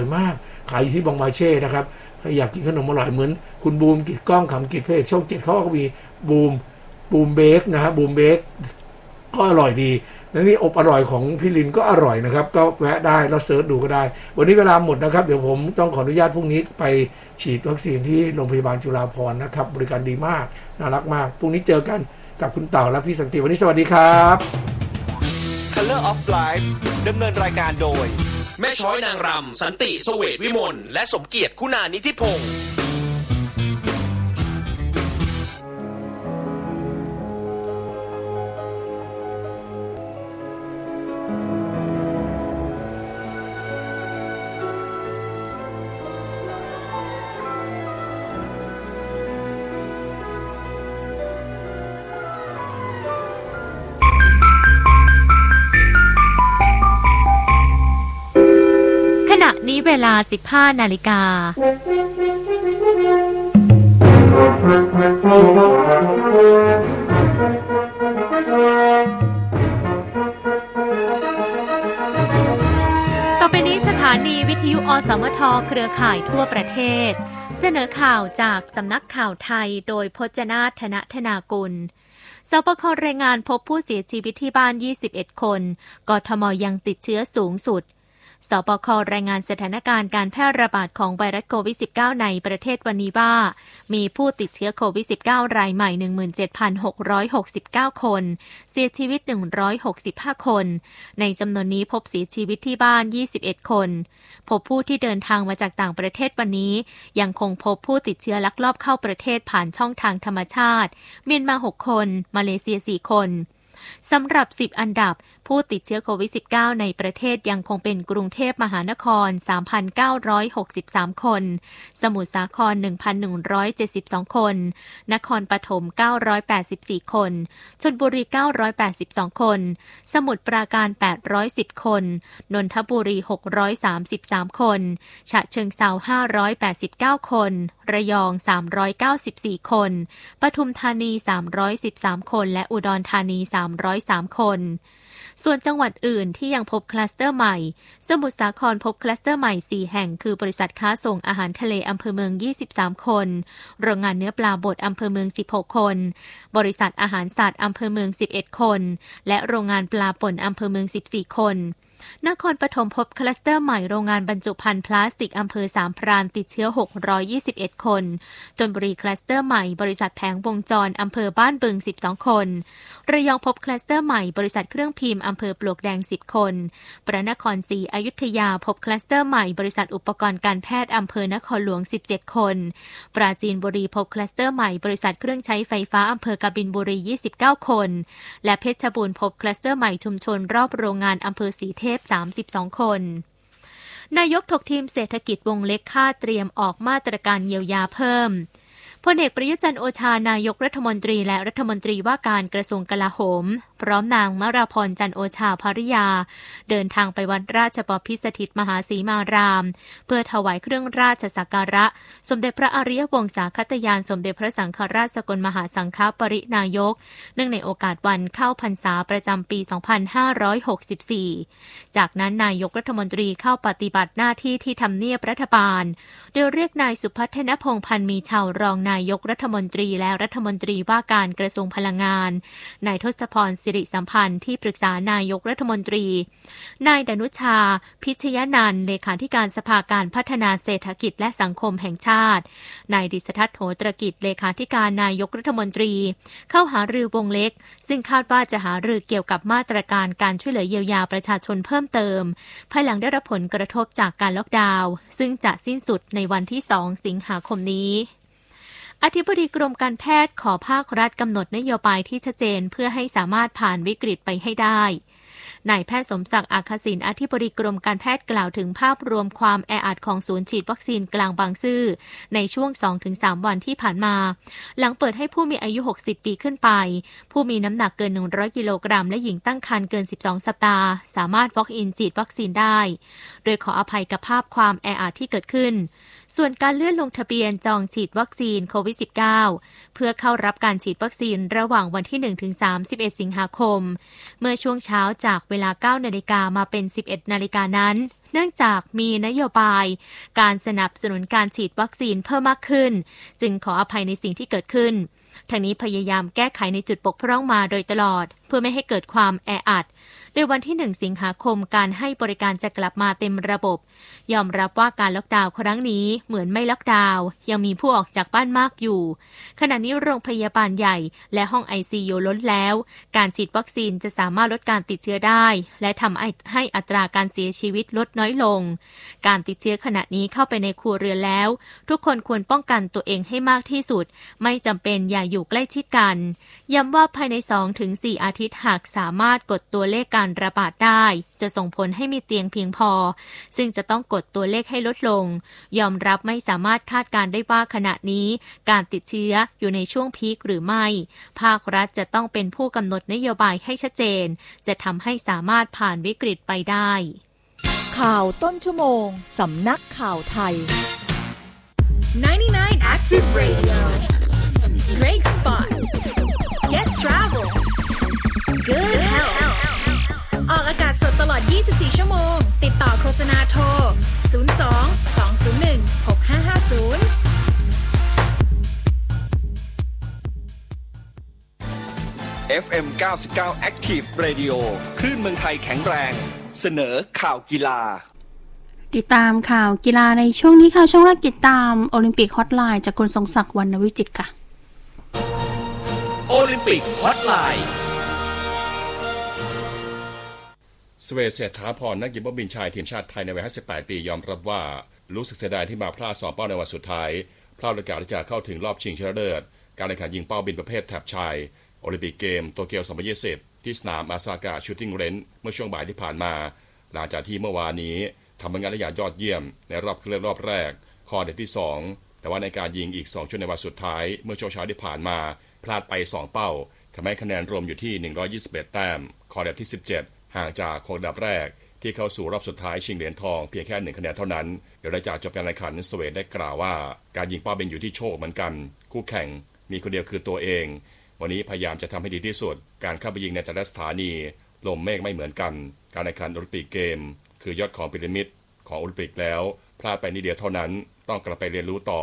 อยมาก ขายอยู่ที่บองมาเช่นะครับใครอยากกินขนมอร่อยเหมือน คุณบูมกิจกล้องขำกิจเพกช่องเจ็ดเขาก็มีบูมบูมเบกนะฮะบูมเบกก็อร่อยดีแล้วนี่อบอร่อยของพี่ลินก็อร่อยนะครับ ก็แวะได้แล้วเสิร์ชดูก็ได้ วันนี้เวลาหมดนะครับ เดี๋ยวผมต้องขออนุญาตพรุ่งนี้ไปฉีดวัคซีนที่โรงพยาบาลจุฬาภรณ์นะครับ บริการดีมาก น่ารักมาก พรุ่งนี้เจอกันกับคุณเต่าและพี่สันติ วันนี้สวัสดีครับ Color of Life ดำเนินรายการโดย แม่ช้อยนางรำสันติสเวทวิมลและสมเกียรติคุณานิธิพงศ์ เวลา 15 นาฬิกา ต่อไปนี้สถานีวิทยุอสมทเครือข่ายทั่วประเทศ เสนอข่าวจากสำนักข่าวไทยโดยพจนาธนธนากุลสปครายงานพบผู้เสียชีวิตที่บ้าน 21 คน กทมยังติดเชื้อสูงสุด สปครายงานสถานการณ์การแพร่ระบาดของไวรัสโควิด -19 ในประเทศวันนี้ว่า มีผู้ติดเชื้อโควิด -19 รายใหม่ 17,669 คน เสียชีวิต 165 คน ในจำนวนนี้พบเสียชีวิตที่บ้าน 21 คน พบผู้ที่เดินทางมาจากต่างประเทศวันนี้ ยังคงพบผู้ติดเชื้อลักลอบเข้าประเทศผ่านช่องทางธรรมชาติ เมียนมา 6 คน มาเลเซีย 4 คน สำหรับ 10 อันดับ ผู้ติดเชื้อโควิด -19 ในประเทศยังคงเป็นกรุงเทพมหานคร 3,963 คน สมุทรสาคร 1,172 คน นครปฐม 984 คนชนบุรี 982 คน สมุทรปราการ 810 คน นนทบุรี 633 คน ฉะเชิงเซา589 คน ระยอง 394 คน ปทุมธานี 313 คน และอุดรธานี 3 303 คน ส่วนจังหวัดอื่นที่ยังพบคลัสเตอร์ใหม่ สมุทรสาครพบคลัสเตอร์ใหม่ 4 แห่ง คือบริษัทค้าส่งอาหารทะเลอำเภอเมือง 23 คน โรงงานเนื้อปลาบดอำเภอเมือง 16 คน บริษัทอาหารสัตว์อำเภอเมือง 11 คน และโรงงานปลาป่นอำเภอเมือง 14 คน นครปฐมพบคลัสเตอร์ใหม่โรงงานบรรจุภัณฑ์พลาสติกอำเภอสามพรานติดเชื้อ 621 คนชลบุรีคลัสเตอร์ใหม่บริษัทแผงวงจรอำเภอบ้านบึง 12 คน ระยองพบคลัสเตอร์ใหม่บริษัทเครื่องพิมพ์อำเภอปลวกแดง 10 คนพระนครศรีอยุธยาพบคลัสเตอร์ใหม่บริษัทอุปกรณ์การแพทย์อำเภอนครหลวง 17 คน ปราจีนบุรีพบคลัสเตอร์ใหม่บริษัทเครื่องใช้ไฟฟ้าอำเภอกบินทร์บุรี 29 คน และเพชรบูรณ์พบคลัสเตอร์ใหม่ชุมชนรอบโรงงานอำเภอศรีเทพ 32 คน นายกถกทีมเศรษฐกิจวงเล็กคาดเตรียมออกมาตรการเยียวยาเพิ่ม พลเอกประยุจันโอชานายกรัฐมนตรีและรัฐมนตรีว่าการกระทรวงกลาโหม พร้อมนางนราพรจันทร์โอชาภริยา เดินทางไปวัดราชบพิธสถิตมหาสีมาราม เพื่อถวายเครื่องราชสักการะ สมเด็จพระอริยวงศาคตญาณสมเด็จพระสังฆราชสกลมหาสังฆปรินายก เนื่องในโอกาสวันเข้าพรรษาประจำปี 2564 จากนั้นนายกรัฐมนตรีเข้าปฏิบัติหน้าที่ที่ทำเนียบรัฐบาล โดยเรียกนายสุพัฒนพงพันธ์มีชาวรองนายกรัฐมนตรีและรัฐมนตรีว่าการกระทรวงพลังงาน นายทศพรสิริสัมพันธ์ที่ปรึกษานายกรัฐมนตรี นายดนุชา พิชยนันเลขาธิการสภาการพัฒนาเศรษฐกิจและสังคมแห่งชาติ นายดิษทัศน์โหตรกิจเลขาธิการนายกรัฐมนตรี เข้าหารือวงเล็ก ซึ่งคาดว่าจะหารือเกี่ยวกับมาตรการการช่วยเหลือเยียวยาประชาชนเพิ่มเติม ภายหลังได้รับผลกระทบจากการล็อกดาวน์ซึ่งจะสิ้นสุดในวันที่ 2 สิงหาคมนี้ อธิบดีกรมการแพทย์ขอภาครัฐกำหนดนโยบายที่ชัดเจนเพื่อให้สามารถผ่านวิกฤตไปให้ได้นายแพทย์สมศักดิ์อาคศินอธิบดีกรมการแพทย์กล่าวถึงภาพรวมความแออัดของศูนย์ฉีดวัคซีนกลางบางซื่อในช่วง 2-3 วันที่ผ่านมา หลังเปิดให้ผู้มีอายุ 60 ปีขึ้นไป ผู้มีน้ำหนักเกิน 100 กิโลกรัม และหญิงตั้งครรภ์เกิน 12 สัปดาห์ สามารถ walk in ฉีดวัคซีนได้ โดยขออภัยกับภาพความแออัดที่เกิดขึ้น ส่วนการเลื่อนลงทะเบียนจองฉีดวัคซีนโควิด -19 เพื่อเข้ารับการฉีดวัคซีนระหว่างวันที่ 1-31 สิงหาคม เมื่อช่วงเช้าจากเวลา 9 นาฬิกามาเป็น 11 นาฬิกานั้นเนื่องจากมีนโยบาย การสนับสนุนการฉีดวัคซีนเพิ่มมากขึ้น จึงขออภัยในสิ่งที่เกิดขึ้นทางนี้พยายามแก้ไขในจุดบกพร่องมาโดยตลอด เพื่อไม่ให้เกิดความแออัด โดยวันที่ 1 สิงหาคมการให้บริการจะกลับมาเต็มระบบ ยอมรับว่าการล็อกดาวน์ครั้งนี้เหมือนไม่ล็อกดาวน์ยังมีผู้ออกจากบ้านมากอยู่ ขณะนี้โรงพยาบาลใหญ่และห้องไอซียูล้นแล้ว การฉีดวัคซีนจะสามารถลดการติดเชื้อได้ และทำให้อัตราการเสียชีวิตลดน้อยลง การติดเชื้อขณะนี้เข้าไปในครัวเรือนแล้ว ทุกคนควรป้องกันตัวเองให้มากที่สุด ไม่จำเป็นอย่าอยู่ใกล้ชิดกันย้ำว่าภายใน 2-4 อาทิตย์หากสามารถกดตัวเลขการระบาดได้ จะส่งผลให้มีเตียงเพียงพอ ซึ่งจะต้องกดตัวเลขให้ลดลง ยอมรับไม่สามารถคาดการได้ว่าขณะนี้ การติดเชื้ออยู่ในช่วงพีคหรือไม่ ภาครัฐจะต้องเป็นผู้กำหนดนโยบายให้ชัดเจน จะทำให้สามารถผ่านวิกฤตไปได้ ข่าวต้นชั่วโมงสำนักข่าวไทย 99 Active Radio Great spot Get travel Good health ออกอากาศสดตลอด 24 ชั่วโมง ติดต่อโฆษณาโทร 02 201 6550 FM 99 Active Radio คลื่นเมืองไทยแข็งแรง เสนอข่าวกีฬา ติดตามข่าวกีฬาในช่วงนี้ค่ะ ช่วงแรกติดตามโอลิมปิกฮอตไลน์จากคุณทรงศักดิ์วรรณวิจิตรค่ะ โอลิมปิกฮอตไลน์ เศวต เศรษฐาภรณ์นักยิงเป้าบินชายทีมชาติไทยในวัย 58 ปียอมรับว่า รู้สึกเสียดายที่มาพลาดสองเป้าในวันสุดท้ายพลาดโอกาสที่จะเข้าถึงรอบชิงชนะเลิศการแข่งขันยิงเป้าบินประเภท Trap ชายโอลิมปิกเกมโตเกียว 2020 ที่สนามอาซากะ Shooting Range เมื่อช่วงบ่ายที่ผ่านมา หลังจากที่เมื่อวานนี้ทำผลงานได้อย่างยอดเยี่ยม ในรอบคัดเลือกรอบแรก คอเด็ดที่ 2 แต่ว่าในการยิงอีก 2 ชุดในวันสุดท้าย เมื่อช่วงเช้าที่ผ่านมา พลาดไป 2 เป้าทำให้คะแนนรวมอยู่ที่ 121 แต้ม คอเด็ดที่ 17 ห่างจากโคดับแรกที่เข้าสู่รอบสุดท้ายชิงเหรียญทองเพียงแค่หนึ่งคะแนนเท่านั้นเดี๋ยวหลังจากจบการแข่งขันเศวตได้กล่าวว่า การยิงเป้าบินอยู่ที่โชคเหมือนกัน คู่แข่งมีคนเดียวคือตัวเอง วันนี้พยายามจะทำให้ดีที่สุด การเข้าไปยิงในแต่ละสถานี ลมเมฆไม่เหมือนกัน การแข่งขันโอลิมปิกเกม คือยอดของพีระมิดของโอลิมปิกแล้ว พลาดไปนิดเดียวเท่านั้น ต้องกลับไปเรียนรู้ต่อ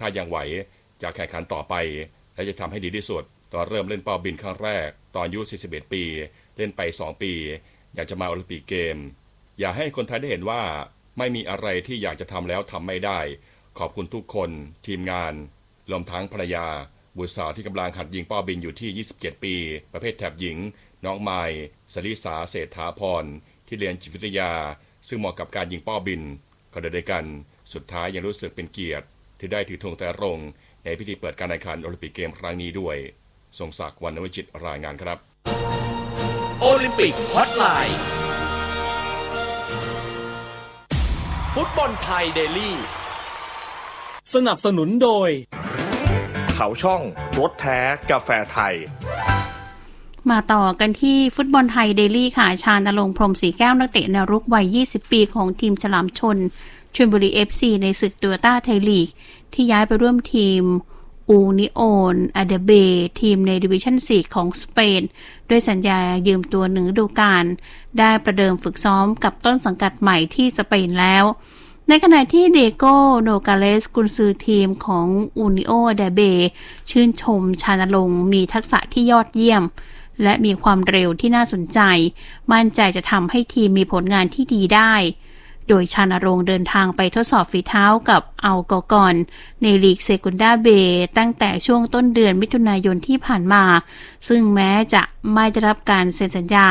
ถ้ายังไหวจะแข่งขันต่อไป และจะทำให้ดีที่สุด ตอนเริ่มเล่นเป้าบินครั้งแรก ตอนอายุ41 ปี เล่นไป 2 ปี อยากจะมาโอลิมปิกเกม อยากให้คนไทยได้เห็นว่าไม่มีอะไรที่อยากจะทำแล้วทำไม่ได้ ขอบคุณทุกคนทีมงานรวมทั้งภรรยา บุตรสาวที่กำลังหัดยิงเป้าบินอยู่ที่ 27 ปี ประเภท Trap หญิง น้องไมล์สลิสาเศรษฐาภรณ์ ที่เรียนจิตวิทยา ซึ่งเหมาะกับการยิงเป้าบินเช่นเดียวกัน สุดท้ายยังรู้สึกเป็นเกียรติ ที่ได้ถือธงไตรรงค์ในพิธีเปิดการแข่งขันโอลิมปิกเกมครั้งนี้ด้วย ทรงศักดิ์วรรณวิจิตรรายงานครับ โอลิมปิกฮอตไลน์ฟุตบอลไทย Daily สนับสนุนโดย เขาช่องรสแท้กาแฟไทย มาต่อกันที่ฟุตบอลไทย Daily ค่ะ ชาญณรงค์พรหมศรีแก้วนักเตะแนวรุกวัย 20 ปีของทีมฉลามชนชลบุรี FC ในศึกโตโยต้าไทยลีก ที่ย้ายไปร่วมทีม อูนิโอนอาดาร์เบ ทีมในดิวิชั่น 4 ของสเปน ด้วยสัญญายืมตัวหนึ่งฤดูกาลได้ประเดิมฝึกซ้อมกับต้นสังกัดใหม่ที่สเปนแล้ว ในขณะที่ดิเอโกโนกาเลสกุนซือทีมของอูนิโอเดเบ ชื่นชมชาญณรงค์มีทักษะที่ยอดเยี่ยม และมีความเร็วที่น่าสนใจ มั่นใจจะทำให้ทีมมีผลงานที่ดีได้ โดยชาญณรงค์เดินทางไปทดสอบฝีเท้ากับอัลกอร์กอน ในลีกเซกุนดาเบตั้งแต่ช่วงต้นเดือนมิถุนายนที่ผ่านมา ซึ่งแม้จะไม่ได้รับการเซ็นสัญญา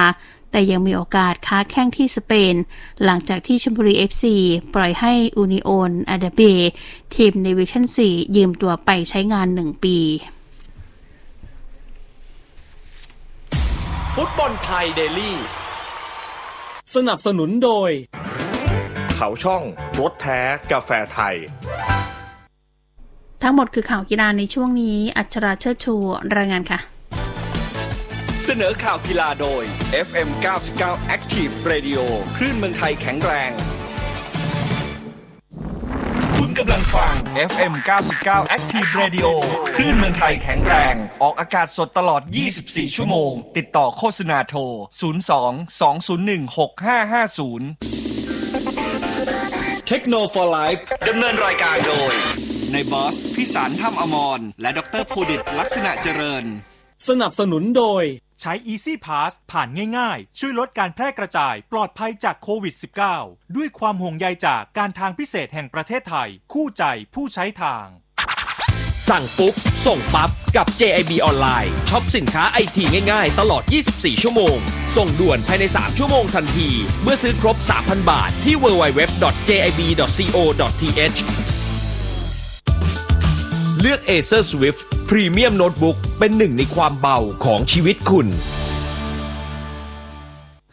แต่ยังมีโอกาสค้าแข้งที่สเปน หลังจากที่ชลบุรีเอฟซีปล่อยให้อูนิโอนอาดาร์เบทีมในดิวิชั่น 4 ยืมตัวไปใช้งานหนึ่งปี ฟุตบอลไทยเดลี่สนับสนุนโดย เขาช่องรถแท้กาแฟไทย ทั้งหมดคือข่าวกีฬาในช่วงนี้ อัชราเชิดชู รายงานค่ะ เสนอข่าวกีฬาโดย FM 99 Active Radio คลื่นเมืองไทยแข็งแรง คุณกำลังฟัง FM 99 Active Radio คลื่นเมืองไทยแข็งแรง ออกอากาศสดตลอด 24 ชั่วโมง ติดต่อโฆษณาโทร 02 201 6550 เทคโนโลยีดำเนินรายการโดยในบอสพิสารถ้ำอมร และดรพูดิตลักษณะเจริญ สนับสนุนโดย ใช้ Easy Pass ผ่านง่ายๆ ช่วยลดการแพร่กระจายปลอดภัยจากโควิด -19 ด้วยความห่วงใยจากการทางพิเศษแห่งประเทศไทย คู่ใจผู้ใช้ทาง สั่งปุ๊บ ส่งปั๊บ กับ JIB ออนไลน์ช็อปสินค้าไอทีง่ายๆ ตลอด 24 ชั่วโมง ส่งด่วนภายใน 3 ชั่วโมงทันที เมื่อซื้อครบ 3,000 บาท ที่ www.jib.co.th เลือก Acer Swift Premium Notebook เป็นหนึ่งในความเบาของชีวิตคุณ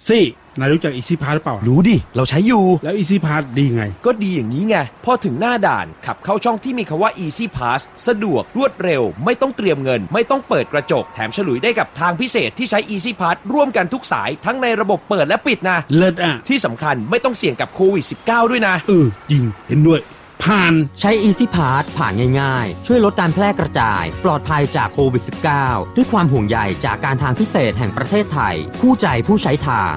ซี่ นายรู้จัก Easy Pass หรือเปล่า รู้ดิ เราใช้อยู่ แล้ว Easy Pass ดีไง ก็ดีอย่างนี้ไง พอถึงหน้าด่านขับเข้าช่องที่มีคำว่า Easy Pass สะดวกรวดเร็ว ไม่ต้องเตรียมเงิน ไม่ต้องเปิดกระจก แถมฉลุยได้กับทางพิเศษที่ใช้ Easy Pass ร่วมกันทุกสายทั้งในระบบเปิดและปิดนะ เลิศอะ ที่สำคัญไม่ต้องเสี่ยงกับโควิด -19 ด้วยนะ เออจริงเห็นด้วยผ่านใช้ Easy Pass ผ่านง่ายๆ ช่วยลดการแพร่กระจาย ปลอดภัยจากโควิด -19 ด้วยความห่วงใยจากการทางพิเศษแห่งประเทศไทย คู่ใจผู้ใช้ทาง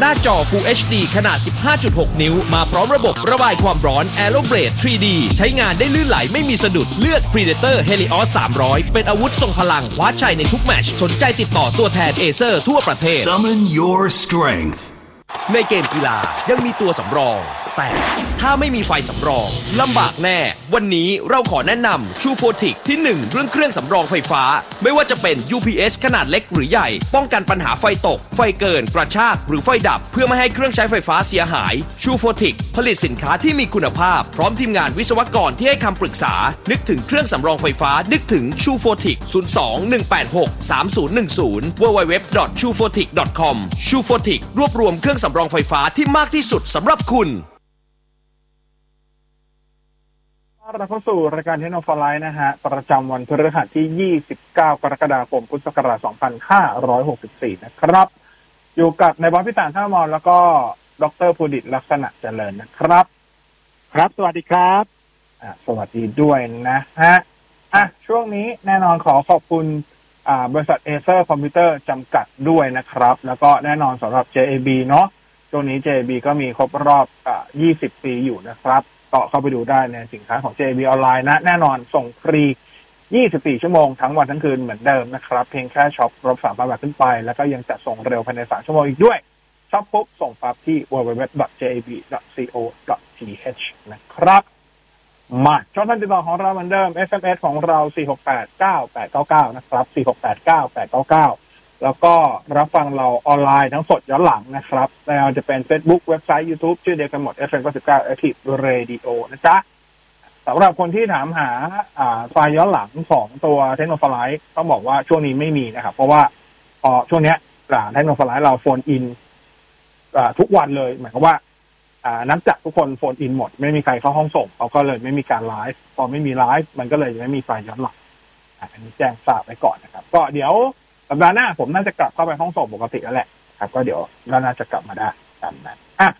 หน้าจอ Full HD ขนาด 15.6 นิ้ว มาพร้อมระบบระบายความร้อน Aeroblade 3D ใช้งานได้ลื่นไหลไม่มีสะดุดเลือก Predator Helios 300 เป็นอาวุธทรงพลังคว้าชัยในทุกแมตช์สนใจติดต่อตัวแทนเอเซอร์ทั่วประเทศ Summon your strength ในเกมกีฬายังมีตัวสำรองแต่ถ้าไม่มีไฟสำรองลำบากแน่ วันนี้เราขอแนะนำชูโฟติกที่ 1 เรื่องเครื่องสำรองไฟฟ้า ไม่ว่าจะเป็น UPS ขนาดเล็กหรือใหญ่ ป้องกันปัญหาไฟตก ไฟเกิน กระชาก หรือไฟดับ เพื่อไม่ให้เครื่องใช้ไฟฟ้าเสียหายชูโฟติกผลิตสินค้าที่มีคุณภาพ พร้อมทีมงานวิศวกรที่ให้คำปรึกษา นึกถึงเครื่องสำรองไฟฟ้า นึกถึงชูโฟติก02-186-3010 www.chufotic.com ชูโฟติกรวบรวมเครื่องสำรองไฟฟ้าที่มากที่สุดสำหรับคุณ เราเข้าสู่รายการเทคโนโลยีนะฮะ ประจำวันพฤหัสที่ 29 กรกฎาคม พุทธศักราช 2564 นะครับ อยู่กับในายบอลพิสารท่ามอนแล้วก็ดรภูดิตลักษณะเจริญนะครับ ครับ สวัสดีครับอ่าสวัสดีด้วยนะฮะอะช่วงนี้แน่นอนขอขอบคุณอ่าบริษัทเอเซอร์คอมพิวเตอร์จำกัดด้วยนะครับ แล้วก็แน่นอนสำหรับ JAB เนาะช่วงนี้ JAB ก็มีครบรอบอ่า20 ปีอยู่นะครับ ก็เข้าไปดูได้ในสินค้าของ JAB ออนไลน์นะ แน่นอนส่งฟรี 24 ชั่วโมงทั้งวันทั้งคืนเหมือนเดิมนะครับ เพียงแค่ช็อปครบ3,000บาทขึ้นไป แล้วก็ยังจะส่งเร็วภายใน 3 ชั่วโมงอีกด้วยช็อปปุ๊บส่งปั๊บที่ www.jib.co.th นะครับมาช่องทางติดต่อของเราเหมือนเดิม SMS ของเรา 4689899 นะครับ 4689899 แล้วก็รับฟังเราออนไลน์ทั้งสดย้อนหลังนะครับไม่ว่าจะเป็น Facebook เว็บไซต์ YouTube ชื่อเดียวกันหมด FM 99 Active Radio นะจ๊ะสำหรับคนที่ถามหาไฟล์ย้อนหลังของตัวเทคโนโลยีต้องบอกว่าช่วงนี้ไม่มีนะครับ เพราะว่าพอช่วงเนี้ยเทคโนโลยีเราโฟนอินทุกวันเลยหมายความว่านักจัดทุกคนโฟนอินหมด ไม่มีใครเข้าห้องส่งเขาก็เลยไม่มีการไลฟ์พอไม่มีไลฟ์มันก็เลยไม่มีไฟล์ย้อนหลังอันนี้แจ้งทราบไว้ก่อนนะครับ ก็เดี๋ยว สัปดาห์หน้าผมน่าจะกลับเข้าไปห้องส่งปกติแล้วแหละครับ ก็เดี๋ยวเราน่าจะกลับมาได้ตามนั้นอะ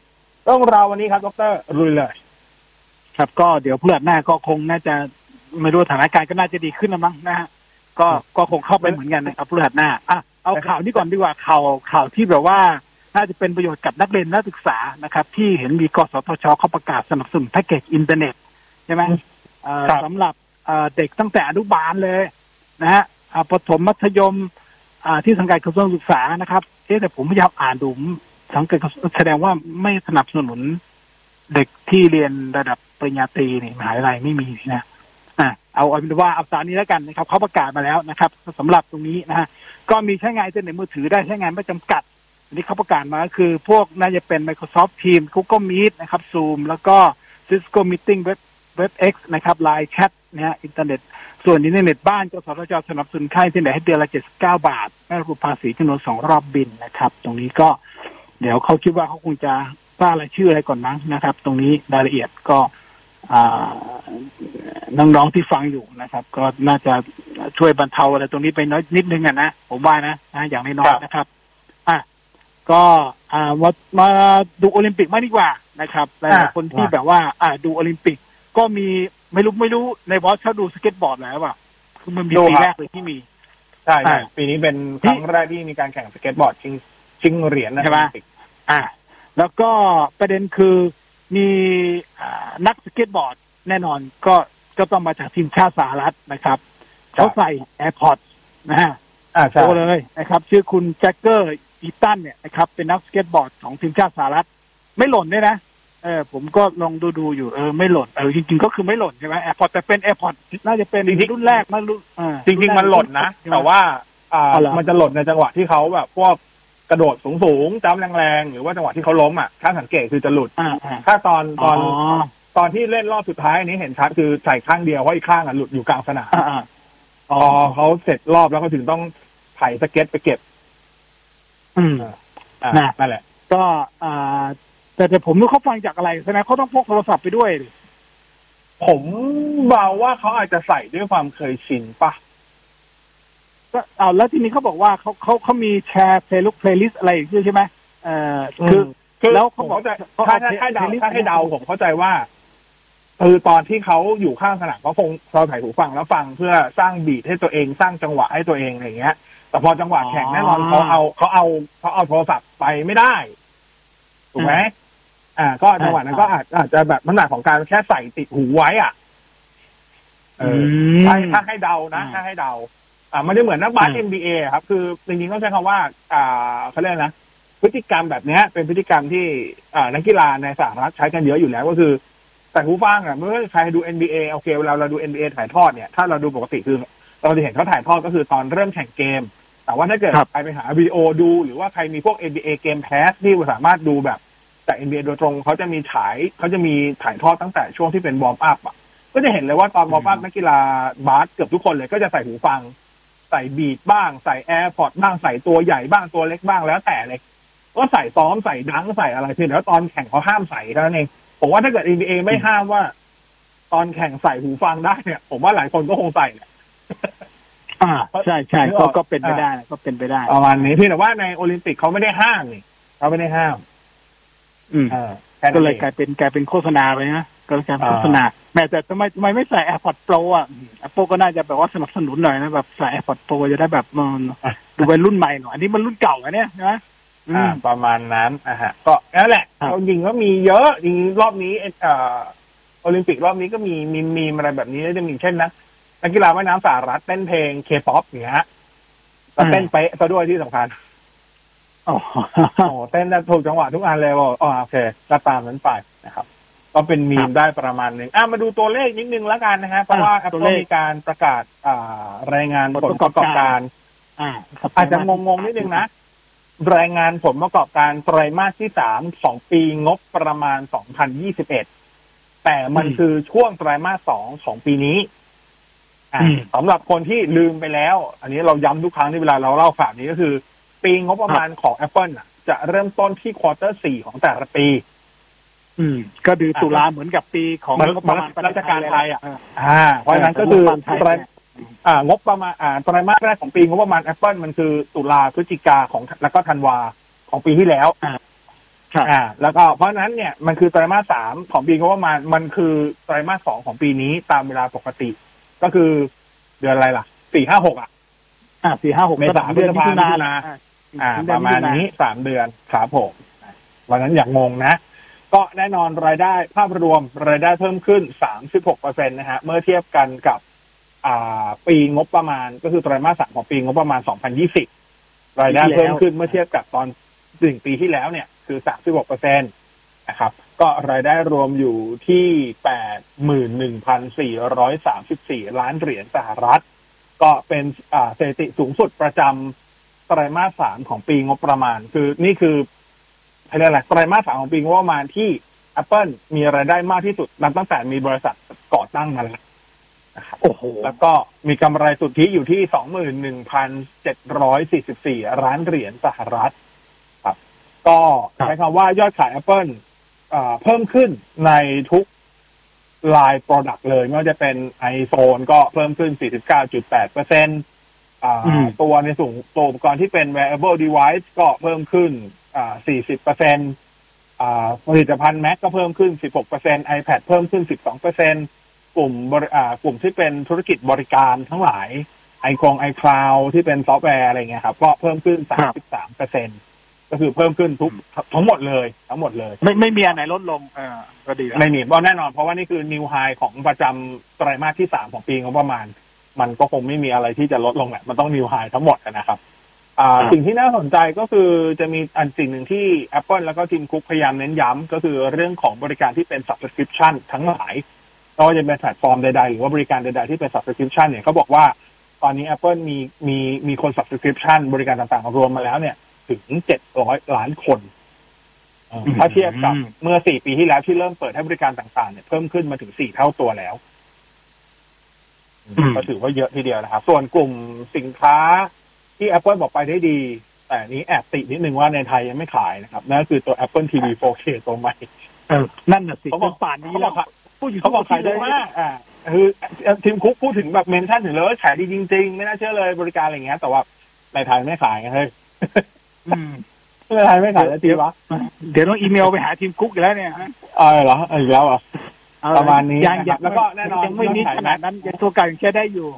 เรื่องราววันนี้ครับดรลุยเลย ครับก็เดี๋ยวเดือนหน้าก็คงน่าจะไม่รู้สถานการณ์ก็น่าจะดีขึ้นนะมั้งนะฮะก็ก็คงเข้าไปเหมือนกันนะครับเดือนหน้าอะเอาข่าวนี้ก่อนดีกว่าข่าวข่าวที่แบบว่าน่าจะเป็นประโยชน์กับนักเรียนนักศึกษานะครับ ที่เห็นมีกสทชเขาประกาศสนับสนุนแพ็กเกจอินเทอร์เน็ตใช่ไหมเอ่อสำหรับเอ่อเด็กตั้งแต่อนุบาลเลยนะฮะอ่าประถมมัธยมอ่า ที่สังกัดกระทรวงศึกษานะครับเอ๊ะแต่ผมพยายามอ่านดูสังเกัดแสดงว่าไม่สนับสนุนเด็กที่เรียนระดับปริญญาตรีนี่มหาวิทยาลัยไม่มีนะอะเอาเอาเป็นว่าเอาสารนี้แล้วกันนะครับเขาประกาศมาแล้วนะครับสำหรับตรงนี้นะฮะก็มีใช้งานอินเทอร์เน็ตมือถือได้ใช้งานไม่จำกัดอันนี้เขาประกาศมาคือพวกน่าจะเป็น Microsoft Teams Google Meet นะครับ Zoom แล้วก็ Cisco Meeting Web WebEx นะครับ Line Chat นะฮะอินเทอร์เน็ต ส่วนอินเทอร์เน็ตบ้านกสทชสนับสนุนค่ายอินเทอร์เน็ตให้เดือนละ79บาทไม่รวมภาษีจำนวนสองรอบบิลนะครับ ตรงนี้ก็เดี๋ยวเขาคิดว่าเขาคงจะสร้างรายชื่ออะไรก่อนมั้งนะครับ ตรงนี้รายละเอียดก็อ่าน้องๆที่ฟังอยู่นะครับ ก็น่าจะช่วยบรรเทาอะไรตรงนี้ไปน้อยนิดนึงอะนะผมว่านะนะอย่างน้อยๆนะครับ อะก็อ่ามามาดูโอลิมปิกมากดีกว่านะครับหลายๆคนที่แบบว่า อ่าดูโอลิมปิก ก็มีไม่รู้ไม่รู้ในบอสเขาดูสเก็ตบอร์ดแล้วป่ะคือมันมีดูปีครับแรกเลยที่มี ใช่ใช่อ่าปีนี้เป็นครั้งแรกที่มีการแข่งสเก็ตบอร์ดชิงชิงเหรียญนะใช่ไหมโอลิมปิกอ่า แล้วก็ประเด็นคือมีอ่านักสเก็ตบอร์ดแน่นอนก็ก็ต้องมาจากทีมชาติสหรัฐนะครับ เขาใส่ AirPods นะฮะอ่าใช่โตเลยนะครับ ชื่อคุณแจ็กเกอร์อีตันเนี่ยนะครับเป็นนักสเก็ตบอร์ดของทีมชาติสหรัฐ ไม่หล่นด้วยนะ เออผมก็ลองดูดูๆอยู่เออไม่หล่นเออจริง ๆ ก็คือไม่หล่นใช่ไหม AirPods แต่เป็น AirPods น่าจะเป็นรุ่นแรกมั้งรุ่นอ่าจริง ๆ มันหล่นนะใช่ไหมแต่ว่า อ่า อ๋อเหรอ มันจะหล่นในจังหวะที่เขาแบบพวกกระโดดสูงๆจ้ำแรงๆ หรือว่าจังหวะที่เขาล้มอะ ถ้าสังเกตคือจะหลุด อ่าอ่าถ้าตอนตอนอ๋อตอนที่เล่นรอบสุดท้ายอันนี้เห็นชัดคือใส่ข้างเดียวเพราะอีกข้างอะหลุดอยู่กลางสนาม อ่าอ่าพอเขาเสร็จรอบแล้วก็ถึงต้องไถ่สเก็ตไปเก็บอืม อ่านะ นั่นแหละ ก็อ่า แต่แต่ผมนึกเขาฟังจากอะไรแสดงเขาต้องพกโทรศัพท์ไปด้วยดิผมเบาว่าเขาอาจจะใส่ด้วยความเคยชินปะก็เอาแล้วทีนี้เขาบอกว่าเขาเขาเขามีแชร์เพลย์ลุกเพลย์ลิสอะไรอย่างนี้ใช่ไหมเอ่อคือคือแล้วผเขามบอกเข้าใจเขาถ้าเอาถ้าให้เดา playlist ถ้าให้เดาผมเข้าใจว่าคือตอนที่เขาอยู่ข้างสนามเขาคงเราถ่ายหูฟังแล้วฟังเพื่อสร้างบีทให้ตัวเองสร้างจังหวะให้ตัวเองอะไรอย่างเงี้ย แต่พอจังหวะแข่งแน่นอนเขาเอาเขาเอาเขาเอาโทรศัพท์ไปไม่ได้ถูกไหม อ่า ก็จังหวะนั้นก็อาจอาจจะแบบน้ำหนักของการแค่ใส่ติดหูไว้อะเอออถ้าถ้าให้เดานะถ้าให้เดา อ่ามันจะเหมือนนักบาส NBA ครับ คือจริงๆต้องใช้คำว่า อ่าเขาเรียกนะพฤติกรรมแบบเนี้ยเป็นพฤติกรรมที่อ่านักกีฬาในสหรัฐใช้กันเยอะอยู่แล้วก็คือแต่หูฟังอะเมื่อใครดู NBA โอเคเวลาเราดู NBA ถ่ายทอดเนี่ยถ้าเราดูปกติคือ เราจะเห็นเขาถ่ายทอดก็คือตอนเริ่มแข่งเกม แต่ว่าถ้าเกิดใครไปหาวิดีโอดู หรือว่าใครมีพวก NBA เกมแพสที่สามารถดูแบบ จาก NBA โดยตรงเขาจะมีฉายเขาจะมีถ่ายทอดตั้งแต่ช่วงที่เป็น warm up อะก็จะเห็นเลยว่าตอน warm up นักกีฬาบาสเกือบทุกคนเลยก็จะใส่หูฟัง ใส่ Beats บ้าง ใส่ AirPods บ้างใส่ตัวใหญ่บ้างตัวเล็กบ้างแล้วแต่เลย ก็ใส่ซ้อมใส่ดังใส่อะไรเพียงแต่ว่าตอนแข่งเขาห้ามใส่เท่านั้นเองผมว่าถ้าเกิด NBA ไม่ห้ามว่า ตอนแข่งใส่หูฟังได้เนี่ย ผมว่าหลายคนก็คงใส่แหละอ่าใช่ใช่ก็ก็เป็นไปได้ก็เป็นไปได้ประมาณนี้เพียงแต่ว่าในโอลิมปิกเขาไม่ได้ห้ามนี่เขาไม่ได้ห้าม ก็เลยองกลายเป็นกลายเป็นโฆษณาไปนะก็เลยกลายเป็นอ่าโฆษณาแม้แต่ทำไมทำไมไม่ใส่ AirPods Pro อะ Apple ก็น่าจะแบบว่าสนับสนุนหน่อยนะแบบใส่ AirPods Pro จะได้แบบมันดูเป็นรุ่นใหม่หน่อยอันนี้มันรุ่นเก่าอะเนี่ยใช่ไหมอือ่ามประมาณนั้นอะฮะ ก็นั่นแหละครับเอาจริงก็มีเยอะจริงรอบนี้เอ่อโอลิมปิกรอบนี้ก็มีมีมีอะไรแบบนี้แล้วจะมีเช่นนะนักกีฬาว่ายน้ำสหรัฐเต้นเพลงเคป๊อปอย่างเงี้ยก็เต้นเป๊ะซะด้วยที่สำคัญ อ๋อโอ้โหเต้นได้ถูกจังหวะทุกอันเลยบอกอ๋อโอเคก็ตามนั้นไปนะครับ ก็เป็นมีมได้ประมาณหนึ่งอะมาดูตัวเลขนิดนึงแล้วกันนะฮะเพราะว่าอะตัว Apple เลขมีการประกาศอ่ารายงานผลประกอบการ อ่าครับอาจจะงงๆนิดนึงนะรายงานผลประกอบการไตรมาสที่สามของปีงบประมาณ 2021 แต่มันอืมคือช่วงไตรมาสสองของปีนี้อะอืมสำหรับคนที่ลืมไปแล้ว อันนี้เราย้ำทุกครั้งที่เวลาเราเล่าข่าวนี้ก็คือ ปีงบประมาณของ Apple น่ะ จะเริ่มต้นที่ควอเตอร์สี่ของแต่ละปี อืม ก็คือตุลาเหมือนกับปีของเหมือนงบประมาณเหมือนราชการไทยอะเอ่าเพราะฉะนั้นก็คือเออของรัฐบาลไทยไตรอ่างบประมาณอ่าไตรมาสแรกของปีงบประมาณ Apple มันคือตุลาพฤศจิกาของแล้วก็ธันวาของปีที่แล้วครับอ่า แล้วก็เพราะฉะนั้นเนี่ยมันคือไตรมาสสามของปีงบประมาณมันคือไตรมาสสองของปีนี้ตามเวลาปกติ ก็คือเดือนอะไรล่ะสี่ห้าหกอะอ่าสี่ห้าหกเมษาเดือนพฤษมิภาถุนามิถุนา อ่าอ่าถึงปเดือนระมาณมิถุนี้สามเดือนครับผมวันนั้นอย่างงงนะ ก็แน่นอนรายได้ภาพรวมรายได้เพิ่มขึ้น 36เปอร์เซ็นต์นะฮะ เมื่อเทียบกันกับ อ่า ปีงบประมาณ ก็คือไตรมาสสามของปีงบประมาณ 2020 รายได้เพิ่มขึ้นเมื่อเทียบกับตอนหนึ่งปีที่แล้วเนี่ย คือ 36เปอร์เซ็นต์นะครับ ก็รายได้รวมอยู่ที่ 81,434 ล้านเหรียญสหรัฐ ก็เป็นอ่าสถิติสูงสุดประจำ ไตรมาสสามของปีงบประมาณ คือนี่คืออะไรยกอะไรไตรมาสสามของปีงบประมาณที่ Apple มีรายได้มากที่สุดนับตั้งแต่มีบริษัทก่อตั้งมาแล้วนะครับโอ้โหแล้วก็มีกำไรสุทธิอยู่ที่สองหมื่นหนึ่งพันเจ็ดร้อยสี่สิบสี่ล้านเหรียญสหรัฐ ครับ ก็ใช้คำว่ายอดขาย Apple เอ่อเพิ่มขึ้นในทุกลาย Product เลย ไม่ว่าจะเป็น iPhone ก็เพิ่มขึ้น 49.8เปอร์เซ็นต์ ตัวในส่วนตัวอุปกรณ์ที่เป็น wearable device ก็เพิ่มขึ้นอ่า40เปอร์เซ็นต์ผลิตภัณฑ์ Mac ก็เพิ่มขึ้น 16เปอร์เซ็นต์ iPad เพิ่มขึ้น 12เปอร์เซ็นต์กลุ่มบริอ่ากลุ่มที่เป็นธุรกิจบริการทั้งหลายไอคง iCloud ที่เป็นซอฟต์แวร์อะไรเงี้ยครับ ก็เพิ่มขึ้น 33เปอร์เซ็นต์ก็คือเพิ่มขึ้นทุกทั้งหมดเลย ทั้งหมดเลย ไม่ไม่มีอันไหนลดลงเออก็ดีแล้วไม่มีเพราะแน่นอนเพราะว่านี่คือ new high ของประจำไตรมาสที่สามของปีงบประมาณ มันก็คงไม่มีอะไรที่จะลดลงแหละมันต้อง new high ทั้งหมดนะครับอ่าสิ่งที่น่าสนใจก็คือจะมีอันสิ่งหนึ่งที่ Apple แล้วก็ทิมคุกพยายามเน้นย้ำก็คือเรื่องของบริการที่เป็น subscription ทั้งหลายไม่ว่าจะเป็นแพลตฟอร์มใดๆ หรือว่าบริการใดๆที่เป็น subscription เนี่ยเขาบอกว่า ตอนนี้ Apple มีมีมีคน subscription บริการต่างๆ รวมมาแล้วเนี่ย ถึงเจ็ดร้อยล้านคนเอ่อถ้าเทียบกับเมื่อสี่ปีที่แล้วที่เริ่มเปิดให้บริการต่างๆเนี่ยเพิ่มขึ้นมาถึงสี่เท่าตัวแล้ว ก็ถือว่าเยอะทีเดียวนะครับ ส่วนกลุ่มสินค้าที่ Apple บอกไปได้ดี แต่นี้แอบตินิดนึงว่าในไทยยังไม่ขายนะครับ นั่นก็คือตัว Apple TV 4K ตัวใหม่เออนั่นน่ะสิเขาบอกป่านนี้เขาบแล้อวกเขาบอกขายดีมากอ่าคือทีมคุกพูดถึงแบบเมนชั่นถึงเลยว่าขายดีจริง ๆ ไม่น่าเชื่อเลยบริการอะไรเงี้ยแต่ว่าในไทยไม่ขายไงเฮ้ยอืมในไทยไม่ขายแล้วจีวะ เดี๋ยวต้องอีเมลไปหาทีมกุ๊กอีกแล้วเนี่ยฮะเออเหรออีกแล้วเหรอเออ ประมาณนี้ยังนะครับแล้วก็แน่นอนยังไม่นิดยอดขายขนาดนั้นยังตัวเก่ายังใช้ได้อยู่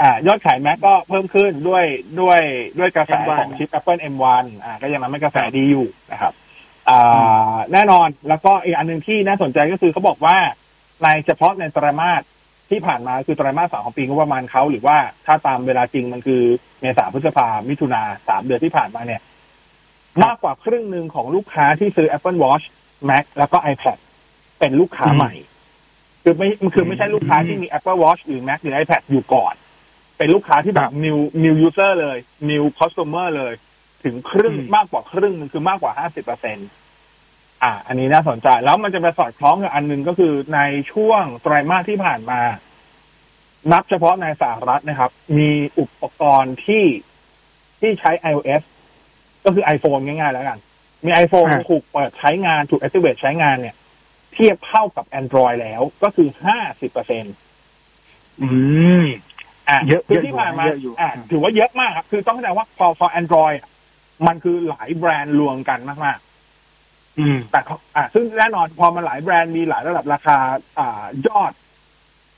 อ่ายอดขายแม็กก็เพิ่มขึ้นด้วยด้วยด้วยกระแส M1 ของชิป Apple M1 อ่าก็ยังทำให้กระแสดีอยู่นะครับอ่าแน่นอนแล้วก็อีกอันหนึ่งที่น่าสนใจก็คือเขาบอกว่าในเฉพาะในไตรมาสที่ผ่านมาคือไตรมาสสามของปีงบประมาณเขาหรือว่าถ้าตามเวลาจริงมันคือเมษาพฤษภามิถุนาสามเดือนที่ผ่านมาเนี่ย มากกว่าครึ่งหนึ่งของลูกค้าที่ซื้อ Apple Watch Mac แล้วก็ iPad เป็นลูกค้าใหม่ คือไม่คือไม่ใช่ลูกค้าที่มี Apple Watch หรือ Mac หรือ iPad อยู่ก่อน เป็นลูกค้าที่แบบ new new user เลย new customer เลย ถึงครึ่งมากกว่าครึ่งหนึงคือมากกว่าห้าสิบเปอร์เซ็นอ่า อันนี้น่าสนใจ แล้วมันจะไปสอดคล้องกับอันหนึงก็คือในช่วงไตรมาสที่ผ่านมา นับเฉพาะในสหรัฐนะครับ มีอุปกรณ์ที่ที่ใช้ iOS ก็คือ iPhone ง่ายๆแล้วกัน มี iPhone อ่าถูกเปิดใช้งาน ถูก activate ใช้งานเนี่ยเทียบเท่ากับ Android แล้วก็คือห้าสิบเปอร์เซ็นอืมอะเยอะคือเยอะที่ผ่านมาเยอะอยู่อะถือว่าเยอะมากครับ คือต้องเข้าใจว่าพอพอ Android อะมันคือหลายแบรนด์รวมกันมากอืมๆแต่เขาอะซึ่งแน่นอนพอมันหลายแบรนด์มีหลายระดับราคา อ่ายอด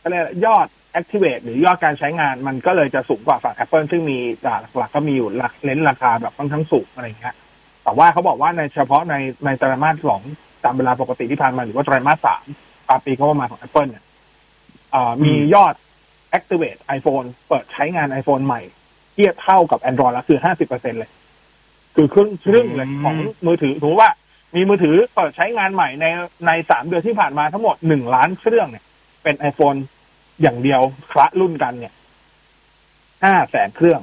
อะไรยกยอด activate หรือยอดการใช้งานมันก็เลยจะสูงกว่าฝั่ง Apple ซึ่งมีอ่าหลักๆก็มีอยู่หลักเลนส์ราคาแบบค่อนข้างสูงอะไรอย่างเงี้ยแต่ว่าเขาบอกว่าในเฉพาะในในไตรมาสสอง ตามเวลาปกติที่ผ่านมาหรือว่าไตรมาสสามตามปีก็ประมาณของ Apple เนี่ยอ่ามียอด activate iPhone เปิดใช้งาน iPhone ใหม่ เทียบเท่ากับ Android แล้วคือห้าสิบเปอร์เซ็นเลย คือครึ่งครึ่งเลยของมือถือถือว่ามีมือถือเปิดใช้งานใหม่ในในสามเดือนที่ผ่านมาทั้งหมดหนึ่งล้านเครื่องเนี่ย เป็น iPhone อย่างเดียวคละรุ่นกันเนี่ยห้าแสนเครื่อง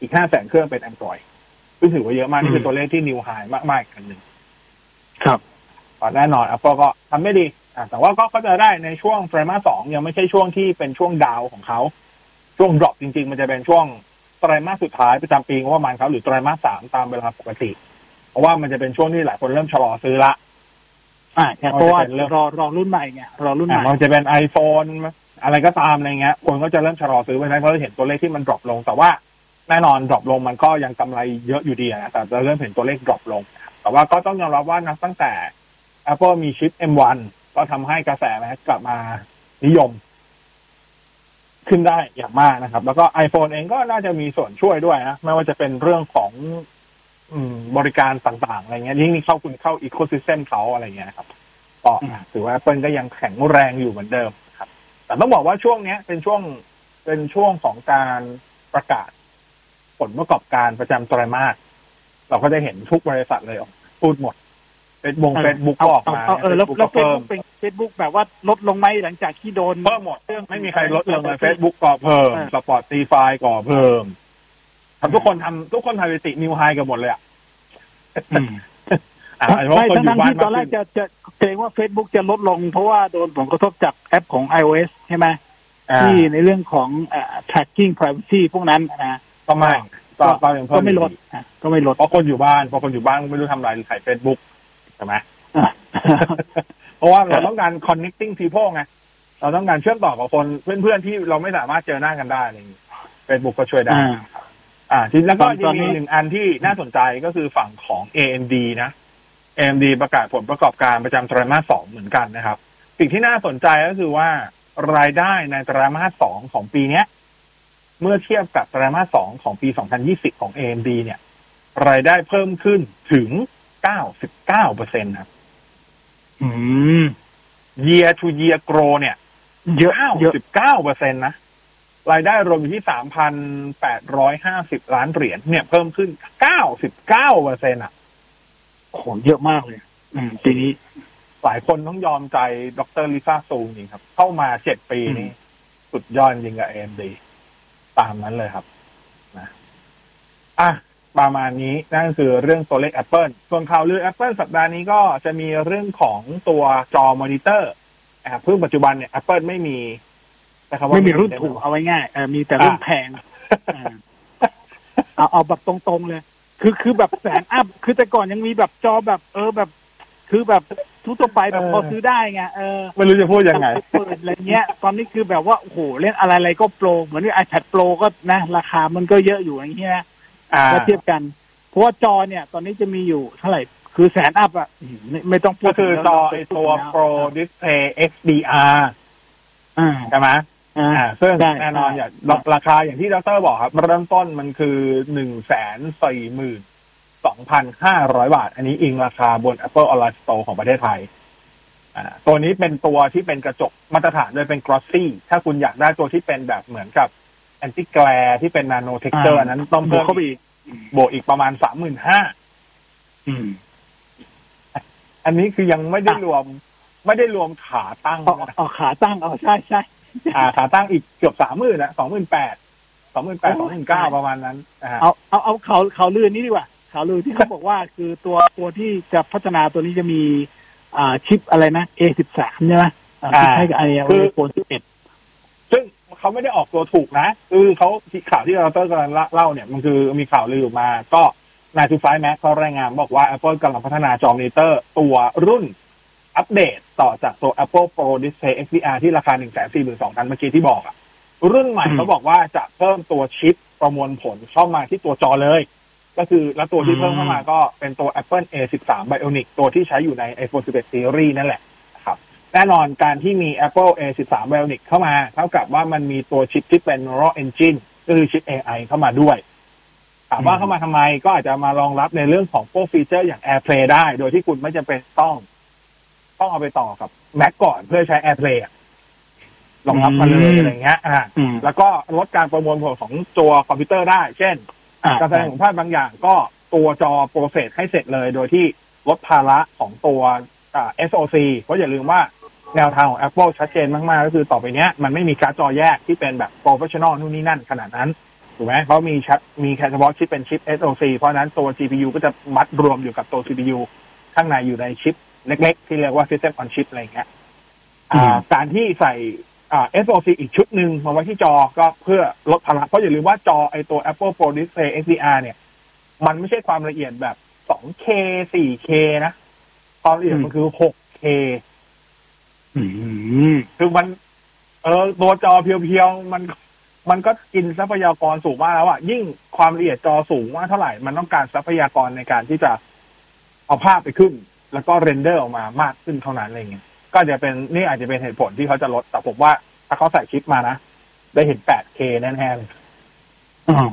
อีกห้าแสนเครื่องเป็น Android ซึ่งถือว่าเยอะมากนี่คือตัวเลขที่นิวไฮมากๆอีกอันหนึ่งครับ ตอนแน่นอน Apple ก็ทำไม่ดีอะแต่ว่าก็เข้าใจได้ในช่วงไตรมาสสองยังไม่ใช่ช่วงที่เป็นช่วง down ของเขา ช่วง drop จริง ๆ มันจะเป็นช่วงไตรมาสสุดท้ายประจำปีงบประมาณเขาหรือไตรมาสสามตามเวลาปกติ เพราะว่ามันจะเป็นช่วงที่หลายคนเริ่มชะลอซื้อละอ่าใช่เพราะว่ามันจะเป็นเรื่องรอรอรุ่นใหม่ไงรอรุ่นใหอะม่มันจะเป็น iPhone อะไรก็ตามอะไรเงี้ย คนก็จะเริ่มชะลอซื้อไปนะเพราะเราเห็นตัวเลขที่มัน drop ลง แต่ว่าแน่นอน drop ลงมันก็ยังกำไรเยอะอยู่ดีนะแต่เราเริ่มเห็นตัวเลข drop ลง แต่ว่าก็ต้องยอมรับว่านับตั้งแต่ Apple มีชิป M1 ก็ทำให้กระแสนะกลับมานิยม ขึ้นได้อย่างมากนะครับ แล้วก็ iPhone เองก็น่าจะมีส่วนช่วยด้วยนะไม่ว่าจะเป็นเรื่องของอบริการต่างๆ อะไรเงี้ยยิ่งนี่เข้าคุณเข้า ecosystem เขาอะไรเงี้ยครับก็ถือว่า Apple ก็ยังแข็งแรงอยู่เหมือนเดิมครับ แต่ต้องบอกว่าช่วงเนี้ย เป็นช่วงเป็นช่วงของการประกาศ ผลประกอบการประจำไตรมาสเราก็จะเห็นทุกบริษัทเลยออกพูดหมด เฟซบุ๊กเฟซบุ๊กก็ออกมาเเออแล้ว Facebook แล้วก็เฟซเพิ่มบุ๊กเป็นเฟซบุ๊กแบบว่าลดลงไหมหลังจากที่โดนเพิ่มหมดไม่มีใครลดลงเลยเฟซบุ๊กก็เพิ่มสปอร์ตตีไฟก็เพิ่มทำทุกคนทำทุกคนทำสถิตินิวไฮกันหมดเลยอะอะเพราะไม่คนอทั้งยู่ๆบ้านที่ตอนแรมากกขึ้นจะจะเกรงว่า Facebook จะลดลง เพราะว่าโดนผลกระทบจากแอปของ iOS ใช่ไหมอ่าที่ในเรื่องของเอ่อ tracking privacy พวกนั้นนะก็ไม่ก็ก็ยังเพิ่ก็ไม่ลดอยู่อะก็ไม่ลดเพราะคนอยู่บ้านพอคนอยู่บ้านไม่รู้ทำอะไรใส่เฟซบุ๊ก ใช่ไหมเพราะว่าเราต้องการ connecting people ไงเราต้องการเชื่อมต่อกับคนเพื่อนๆที่เราไม่สามารถเจอหน้ากันได้อะไรอย่างนี้เฟซบุ๊กก็ช่วยได้อ่าอ่าทีแล้วก็ตอนยังนี้มีหนึ่งอันที่น่าสนใจก็คือฝั่งของ AMD นะ AMD ประกาศผลประกอบการประจำไตรมาสสองเหมือนกันนะครับ สิ่งที่น่าสนใจก็คือว่ารายได้ในไตรมาสสองของปีเนี้ย เมื่อเทียบกับไตรมาสสองของปี 2020 ของ AMD เนี่ย รายได้เพิ่มขึ้นถึง 99เปอร์เซ็นต์ครับอืม year to year grow เนี่ยเยอะเยอะ99เปอร์เซ็นต์นะรายได้รวมอยู่ที่3,850ล้านเหรียญเนี่ยเพิ่มขึ้น99เปอร์เซ็นต์อะโหเยอะมากเลย อืมปีนี้ หลายคนต้องยอมใจดรลิซ่าซูจริงครับ เข้ามาเจ็ดปีนี้ สุดยอดจริงกับ AMD ตามนั้นเลยครับ นะ อะ ประมาณนี้นั่นก็คือเรื่องตัวเลข Apple ส่วนข่าวลือ Apple สัปดาห์นี้ก็จะมีเรื่องของตัวจอมอนิเตอร์อ่าเพิ่งปัจจุบันเนี่ย Apple ไม่มีแต่คำว่าไม่มีรุ่นถูกเอาไว้ง่ายเออมีแต่รุ่นแพงอ่าเอาเอาแบบตรงๆเลย คือคือแบบแสนอัพ คือแต่ก่อนยังมีแบบจอแบบ เออแบบ คือแบบทุกตัวไปแบบพอซื้อได้ไงเออไม่รู้จะพูดยังไงเปิดอะไรเงี้ย ตอนนี้คือแบบว่าโอ้โหเล่นอะไรอะไรก็โปร เหมือนไอแพดโปรก็นะ ราคามันก็เยอะอยู่อย่างเงี้ยอ่า ถ้าเทียบกัน เพราะว่าจอเนี่ย ตอนนี้จะมีอยู่เท่าไหร่ คือแสนอัพอะอืมไม่ไม่ต้องพูก็ดคือถึงจอแล้วไอตัว Pro Display XDR อ่าใช่ไหมอ่าอ่าซึ่งได้แน่นอนได้อย่างราคาอย่างที่ดรบอกครับเริ่มต้นมันคือหนึ่งแสนสี่หมื่นสองพันห้าร้อยบาท อันนี้อิงราคาบน Apple Online Store ของประเทศไทยอ่าตัวนี้เป็นตัวที่เป็นกระจกมาตรฐานโดยเป็น glossy ถ้าคุณอยากได้ตัวที่เป็นแบบเหมือนกับ anti glare ที่เป็น nano texture อันนั้นต้องบเพิ่วกมเข้าไปอีกบวกอีกประมาณสามหมื่นห้าอืมอันนี้คือยังไม่ได้รวม ไม่ได้รวมขาตั้งเอานะเอาขาตั้งเอาใช่ใช่อ่าขาตั้งอีกเกือบสามหมื่นนะสองหมื่นแปดสองหมื่นแปดสองหมื่นเก้าประมาณนั้นอ่าเอาเอาเอาข่าวข่าวลือนี้ดีกว่าข่าวลือที่เขาบอกว่าคือตัวตัวที่จะพัฒนาตัวนี้จะมี อ่าชิปอะไรนะ A13 ใช่ไหมอ่าที่ใช้กับไอโอโฟน11ซึ่ง เขาไม่ได้ออกตัวถูกนะคือเขาที่ข่าวที่เราเตอร์กำลังเล่าเนี่ยมันคือมีข่าวลือออกมา ก็นายทูไฟแม็กเขารายงานบอกว่า Apple กำลังพัฒนาจอมอนิเตอร์ตัวรุ่นอัปเดตต่อจากตัว Apple Pro Display XDR ที่ราคา 1 4 2 0 0 0 เมื่อกี้ที่บอกอะรุ่นใหม่เขาบอกว่าจะเพิ่มตัวชิปประมวลผลเข้ามาที่ตัวจอเลย ก็คือแล้วตัวที่เพิ่มเข้ามาก็เป็นตัว Apple A13 Bionic ตัวที่ใช้อยู่ใน iPhone 11 Series นั่นแหละครับ แน่นอนการที่มี Apple A13 Bionic เข้ามา เท่ากับว่ามันมีตัวชิปที่เป็น Neural Engine ก็คือชิป AI เข้ามาด้วย ถามว่าเข้ามาทำไมก็อาจจะมารองรับในเรื่องของพวกฟีเจอร์อย่าง AirPlay ได้ โดยที่คุณไม่จำเป็นต้อง ต้องเอาไปต่อกับ Mac ก่อนเพื่อใช้ AirPlay อะรองรับมาเลยอืมอะไรเงี้ย อ่าอืมแล้วก็ลดการประมวลผลของตัวคอมพิวเตอร์ได้ เช่นอ่าการแสดงของภาพบางอย่างก็ตัวจอ process ให้เสร็จเลย โดยที่ลดภาระของตัวอ่า SOC เพราะอย่าลืมว่า แนวทางของ Apple ชัดเจนมาก ๆ ก็คือต่อไปเนี้ยมันไม่มีการ์ดจอแยกที่เป็นแบบ professional นู่นนี่นั่นขนาดนั้น ถูกไหมเขามีชัดมีแค่เฉพาะชิปเป็นชิป SOC เพราะฉะนั้นตัว GPU ก็จะมัดรวมอยู่กับตัว CPU ข้างในอยู่ในชิปเล็ก ๆ ที่เรียกว่า System on Chip อะไรอย่างเงี้ยอ่าการที่ใส่อ่า SOC อีกชุดหนึ่งมาไว้ที่จอก็เพื่อลดภาระเพราะอย่าลืมว่าจอไอตัว Apple Pro Display XDR เนี่ย มันไม่ใช่ความละเอียดแบบ 2K 4K นะ ความละเอียดมันคือ 6K อืม คือมัน เออตัวจอ pure ๆ มันมันก็กินทรัพยากรสูงมากแล้วอะยิ่งความละเอียดจอสูงมากเท่าไหร่ มันต้องการทรัพยากรในการที่จะเอาภาพไปขึ้น แล้วก็ render ออกมามากขึ้นเท่านั้นอะไรเงี้ยก็จะเป็นนี่อาจจะเป็นเหตุผลที่เขาจะลด แต่ผมว่า ถ้าเขาใส่ชิปมานะ ได้เห็น 8K แน่ๆเลยอ่า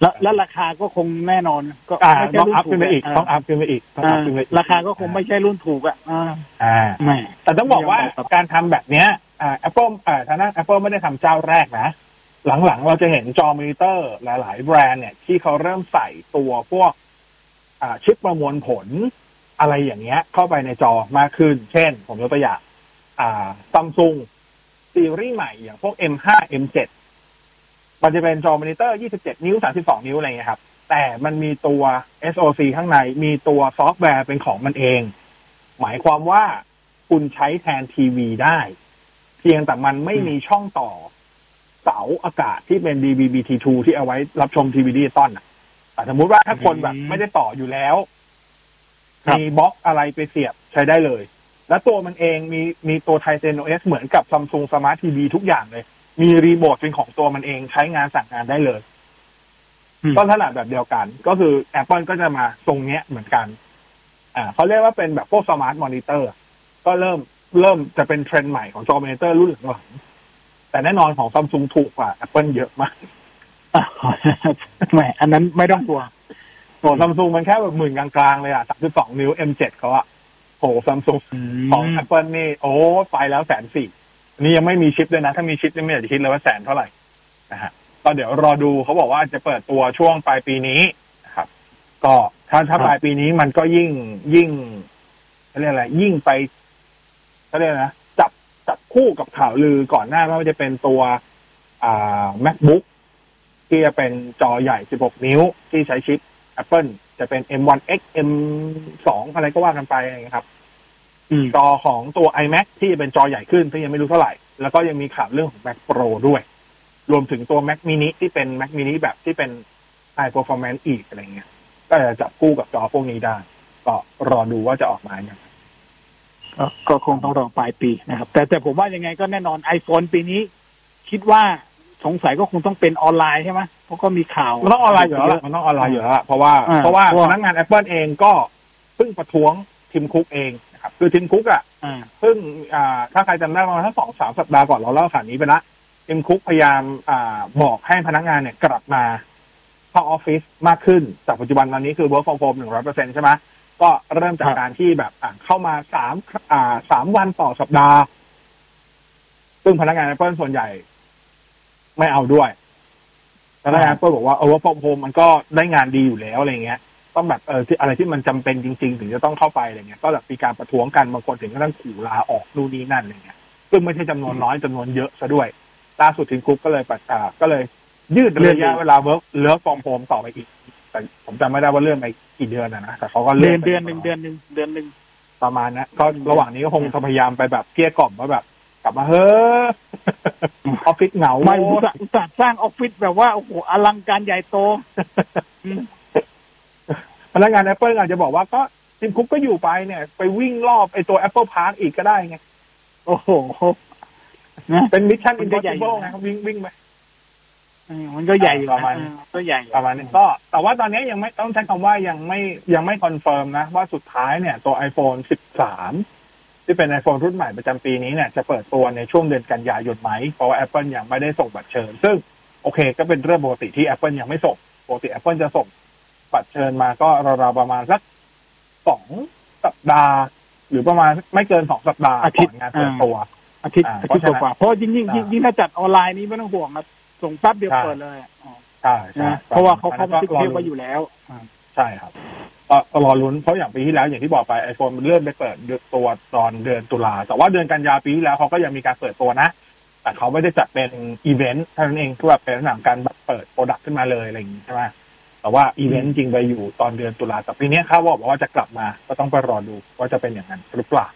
แล้วแล้วราคาก็คงแน่นอน ก็อ่าไม่ใช่ต้องรุ่น up ถูขึ้กนไปอีกะต้อง up ขึ้นไปอีกต้อง up ขึ้นไปอีกราคาก็คงไม่ใช่รุ่นถูกอะอ่าอ่า ไม่ แต่ต้องบอกว่าการทำแบบเนี้ยอ่า Apple อ่าทางด้าน Apple ไม่ได้ทำเจ้าแรกนะ หลังๆ เราจะเห็นจอมอนิเตอร์หลาย ๆ แบรนด์เนี่ย ที่เขาเริ่มใส่ตัวพวก อ่าชิปประมวลผลอะไรอย่างเงี้ย เข้าไปในจอมากขึ้น เช่น ผมยกตัวอย่างอ่าซัมซุงซีรีส์ใหม่อย่างพวก M5 M7 มันจะเป็นจอมอนิเตอร์ 27 นิ้ว 32 นิ้วอะไรเงี้ยครับ แต่มันมีตัว SoC ข้างในมีตัวซอฟต์แวร์เป็นของมันเอง หมายความว่าคุณใช้แทนทีวีได้ เพียงแต่มันไม่มีช่องต่อเสาอากาศที่เป็น DVB-T2 ที่เอาไว้รับชมทีวีดิจิตอลอะแต่สมมุติว่าถ้าคนแบบไม่ได้ต่ออยู่แล้วมีบล็อกอะไรไปเสียบใช้ได้เลย และตัวมันเองมีมีตัว Tizen OS เหมือนกับซัมซุงสมาร์ททีวีทุกอย่างเลย มีรีโมทเป็นของตัวมันเองใช้งานสั่งงานได้เลยต้นถนัดแบบเดียวกัน ก็คือ Apple ก็จะมาทรงเนี้ยเหมือนกัน อ่าเขาเรียกว่าเป็นแบบพวก smart monitor ก็เริ่มเริ่มจะเป็นเทรนด์ใหม่ของจอมอนิเตอร์รุ่นหลังๆแต่แน่นอนของซัมซุงถูกกว่า Apple เยอะมากแหมอันนั้นไม่ต้องกลัวโหซัมซุงมันแค่แบบหมื่นกลางๆเลยอะ32นิ้ว M7 เขาอะโหซัมซุงของ Apple นี่ โอ้ ไปแล้วแสนสี่ นี่ยังไม่มีชิปเลยนะ ถ้ามีชิปนี่ไม่อยากจะคิดเลยว่าแสนเท่าไหร่นะฮะก็เดี๋ยวรอดูเขาบอกว่าจะเปิดตัวช่วงปลายปีนี้นะครับ ก็ถ้าถ้าปลายปีนี้มันก็ยิ่งยิ่งเขาเรียกอะไร ยิ่งไปเขาเรียกนะจับจับคู่กับข่าวลือก่อนหน้าไม่ว่าจะเป็นตัวอ่า macbook ที่จะเป็นจอใหญ่ 16 นิ้ว ที่ใช้ชิป Apple จะเป็น M1X M2 อะไรก็ว่ากันไปอะไรอย่างนี้ครับ จอของตัว iMac ที่เป็นจอใหญ่ขึ้นที่ยังไม่รู้เท่าไหร่ แล้วก็ยังมีข่าวเรื่องของ Mac Pro ด้วย รวมถึงตัว Mac mini ที่เป็น Mac mini แบบที่เป็น high performance อีกอะไรเงี้ย ก็จะจับคู่กับจอพวกนี้ได้ ก็รอดูว่าจะออกมาอย่างไรก็ก็คงต้องรอปลายปีนะครับ แต่แต่ผมว่ายังไงก็แน่นอน iPhone ปีนี้ คิดว่าสงสัยก็คงต้องเป็นออนไลน์ใช่ไหมเพราะก็มีข่าวมันต้องออนไลน์อยู่แล้วล่ะมันต้องออนไลน์อยู่แล้วล่ะเพราะว่าอ่าเพราะว่าเพราะว่าพนักงาน Apple เองก็เพิ่งประท้วงทีมคุกเองนะ ครับคือทีมคุกอะอ่าเพิ่งอ่าถ้าใครจำได้ประมาณทั้งสองสามสัปดาห์ก่อนเราเล่าข่าวนี้ไปละทีมคุกพยายามอ่าบอกให้พนักงานเนี่ยกลับมาเข้าออฟฟิศมากขึ้นจากปัจจุบันตอนนี้คือ work from home หนึ่งร้อยเปอร์เซ็นใช่ไหมก็เริ่มจากการที่แบบอะเข้ามาสามอ่าสามวันต่อสัปดาห์ ซึ่งพนักงาน Apple ส่วนใหญ่ ไม่เอาด้วยพนักงาน Apple บอกว่าเออ work from home มันก็ได้งานดีอยู่แล้วอะไรเงี้ย ต้องแบบเออที่อะไรที่มันจำเป็นจริง ๆ ถึงจะต้องเข้าไปอะไรเงี้ยก็แบบมีการประท้วงกันบางคนถึงก็ต้องขู่ลาออกนู่นนี่นั่นอะไรเงี้ยซึ่งไม่ใช่จำนวนน้อยจำนวนเยอะซะด้วยล่าสุดทีมคุกก็เลยประกาศก็เลย ยืดระยะเวลา work เลิก from home ต่อไปอีก แต่ผมจำไม่ได้ว่าเลื่อนไปกี่เดือนนะนะแต่เขาก็เดืเลื่ออนนไปเดือนหนึ่งเดือนหนึ่งเดือนหนึ่งประมาณนะก็ระหว่างนี้ก็คงพยายามไปแบบเกลี้ยกล่อมว่าแบบกลับมาเฮ้อออฟฟิศเหงาไม่อุตส่าห์อุตส่าห์สร้างออฟฟิศแบบว่าโอ้โหอลังการใหญ่โต พนักงาน Apple อาจจะบอกว่าก็ทีมคุกก็อยู่ไปเนี่ย ไปวิ่งรอบไอตัว Apple Park อีกก็ได้ไง โอ้โห เป็นมิชชั่นมัอินนก็พอใหญ่สิอยู่เบิลนะไงครับวิ่งวิ่งไปอืมมันก็ใหญ่อยู่ประมาณเออก็ใหญ่อยู่ประมาณนี้ก็ แต่ว่าตอนนี้ยังไม่ต้องใช้คำว่ายังไม่ยังไม่คอนเฟิร์มนะ ว่าสุดท้ายเนี่ย ตัว iPhone 13 ที่เป็น iPhone รุ่นใหม่ประจำปีนี้เนี่ย จะเปิดตัวในช่วงเดือนกันยายนไหม เพราะว่า Apple ยังไม่ได้ส่งบัตรเชิญ ซึ่งโอเค ก็เป็นเรื่องปกติที่ Apple ยังไม่ส่งปกติ Apple จะส่ง บัตรเชิญมาก็ราวๆประมาณสักสองสัปดาห์ หรือประมาณไม่เกินสองสัปดาห์อาทิตย์ก่อนงานเปิดตัว อาทิตย์อ่าอาทิตย์เพราะฉะนั้นกว่าๆเพราะยิ่งยิ่งยิ่งยิ่งถ้าจัดออนไลน์นี้ไม่ต้องห่วงนะส่งปั๊บเดียวใช่เปิดเลยอ๋อใช่ใช่นะเพราะว่าเขาเขาบันทึกก็รเทอปลุ้นไว้อยู่แล้วใช่ครับก็ก็รอลุ้นเพราะอย่างปีที่แล้วอย่างที่บอกไปไอโฟนมันเลื่อนไปเปิดเดือนตัวตอนเดือนตุลาแต่ว่าเดือนกันยาปีที่แล้วเขาก็ยังมีการเปิดตัวนะ แต่เขาไม่ได้จัดเป็นอีเวนต์เท่านั้นเองคือแบบเป็นลักษณะของการแบบเปิด product ขึ้นมาเลยอะไรอย่างนี้ใช่ไหม แต่ว่าอีเวนต์จริงไปอยู่ตอนเดือนตุลาแต่ปีนี้เขาบอกว่าจะกลับมา ก็ต้องไปรอดูว่าจะเป็นอย่างนั้นหรือเปล่า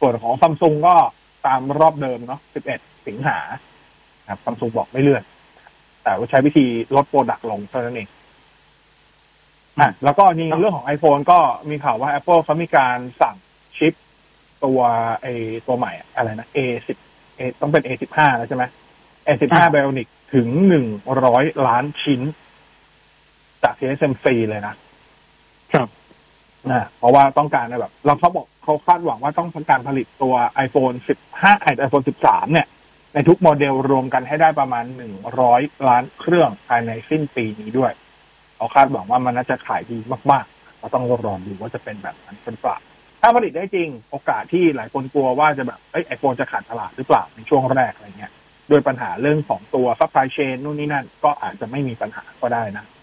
ส่วนของซัมซุงก็ตามรอบเดิมเนาะ 11 สิงหาครับซัมซุงบอกไม่เลื่อน แต่ว่าใช้วิธีลดโปรดักต์ลงเท่านั้นเองอะแล้วก็นี่เรื่องของ iPhone ก็มีข่าวว่า Apple เขามีการสั่งชิปตัวไอตัวใหม่อะอะไรนะ A10 A ต้องเป็น A15 แล้วใช่ไหม A15 Bionic ถึงหนึ่งร้อยล้านชิ้น จาก TSMC เลยนะครับนะเพราะว่าต้องการแบบ เราเขาบอกเขาคาดหวังว่าต้องการผลิตตัว iPhone 15ไอ iPhone 13 เนี่ย ในทุกโมเดลรวมกันให้ได้ประมาณหนึ่งร้อยล้านเครื่องภายในสิ้นปีนี้ด้วยเขาคาดหวังว่ามันน่าจะขายดีมากๆเราต้องรอดูว่าจะเป็นแบบนั้นหรือเปล่าถ้าผลิตได้จริงโอกาสที่หลายคนกลัวว่าจะแบบเอ้ยไอโฟนจะขาดตลาดหรือเปล่าในช่วงแรกอะไรเงี้ยโดยปัญหาเรื่องของตัว supply chain นู่นนี่นั่น ก็อาจจะไม่มีปัญหาก็ได้นะอืม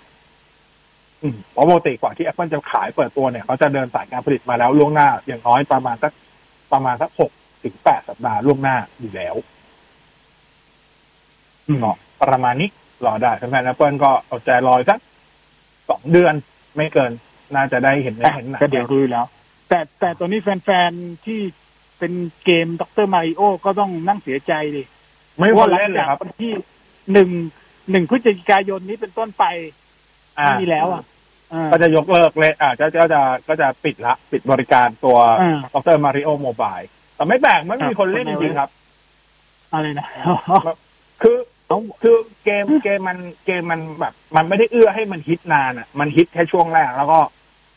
เพราะปกติกว่าที่ Apple จะขายเปิดตัวเนี่ยเขาจะเดินสายการผลิตมาแล้วล่วงหน้า อย่างน้อยประมาณสักประมาณสักหกถึงแปดสัปดาห์ล่วงหน้าอยู่แล้วก็ประมาณนี้รอได้แฟนๆ Apple ก็เอาใจรออีกสักสองเดือนไม่เกิน น่าจะได้เห็นเนื้อเห็นหนังก็เดี๋ยวรู้อยู่แล้ว แต่แต่ตัวนี้แฟนๆที่เป็นเกม Dr. Mario ก็ต้องนั่งเสียใจดิไม่ควรเล่นเลยครับเพราะว่าหงจากวันที่หนึ่งหนึ่งพฤศจิกายนนี้เป็นต้นไปอ่าไม่มีแล้วอะก็จะยกเลิกเลยอ่าจะจะจะก็จะปิดละ ปิดบริการตัวอ่าดรมาริโอโมบายแต่ไม่แปลกไม่มีคนเล่นจริงๆครับ อะไรนะ คือคือเกมเกมมันเกมมันแบบ มันไม่ได้เอื้อให้มันฮิตนานอะ มันฮิตแค่ช่วงแรก แล้วก็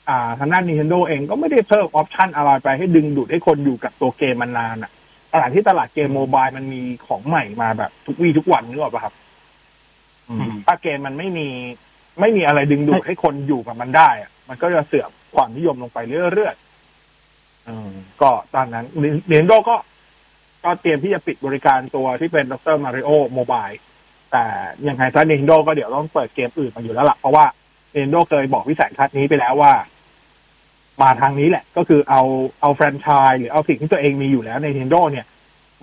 อ่าทางด้าน Nintendo เองก็ไม่ได้เพิ่มออปชันอะไรไปให้ดึงดูดให้คนอยู่กับตัวเกมมันนานอะตลาดที่ตลาดเกมโมบายมันมีของใหม่มาแบบ ทุกวี่ทุกวันนึกออกปะครับถ้าเกมมันไม่มี ไม่มีอะไรดึงดูดให้คนอยู่กับมันได้อะมันก็จะเสื่อมความนิยมลงไปเรื่อยๆอืมก็ตอนนั้นเนนโดก็ ก็เตรียมที่จะปิดบริการตัวที่เป็นดรมาริโอโมบายแต่ยังไงถ้า Nintendo ก็เดี๋ยวต้องเปิดเกมอื่นมาอยู่แล้วล่ะ เพราะว่า Nintendo เคยบอกวิสัยทัศน์นี้ไปแล้วว่า มาทางนี้แหละ ก็คือเอาเอาแฟรนไชส์หรือเอาสิ่งที่ตัวเองมีอยู่แล้วใน Nintendo เนี่ย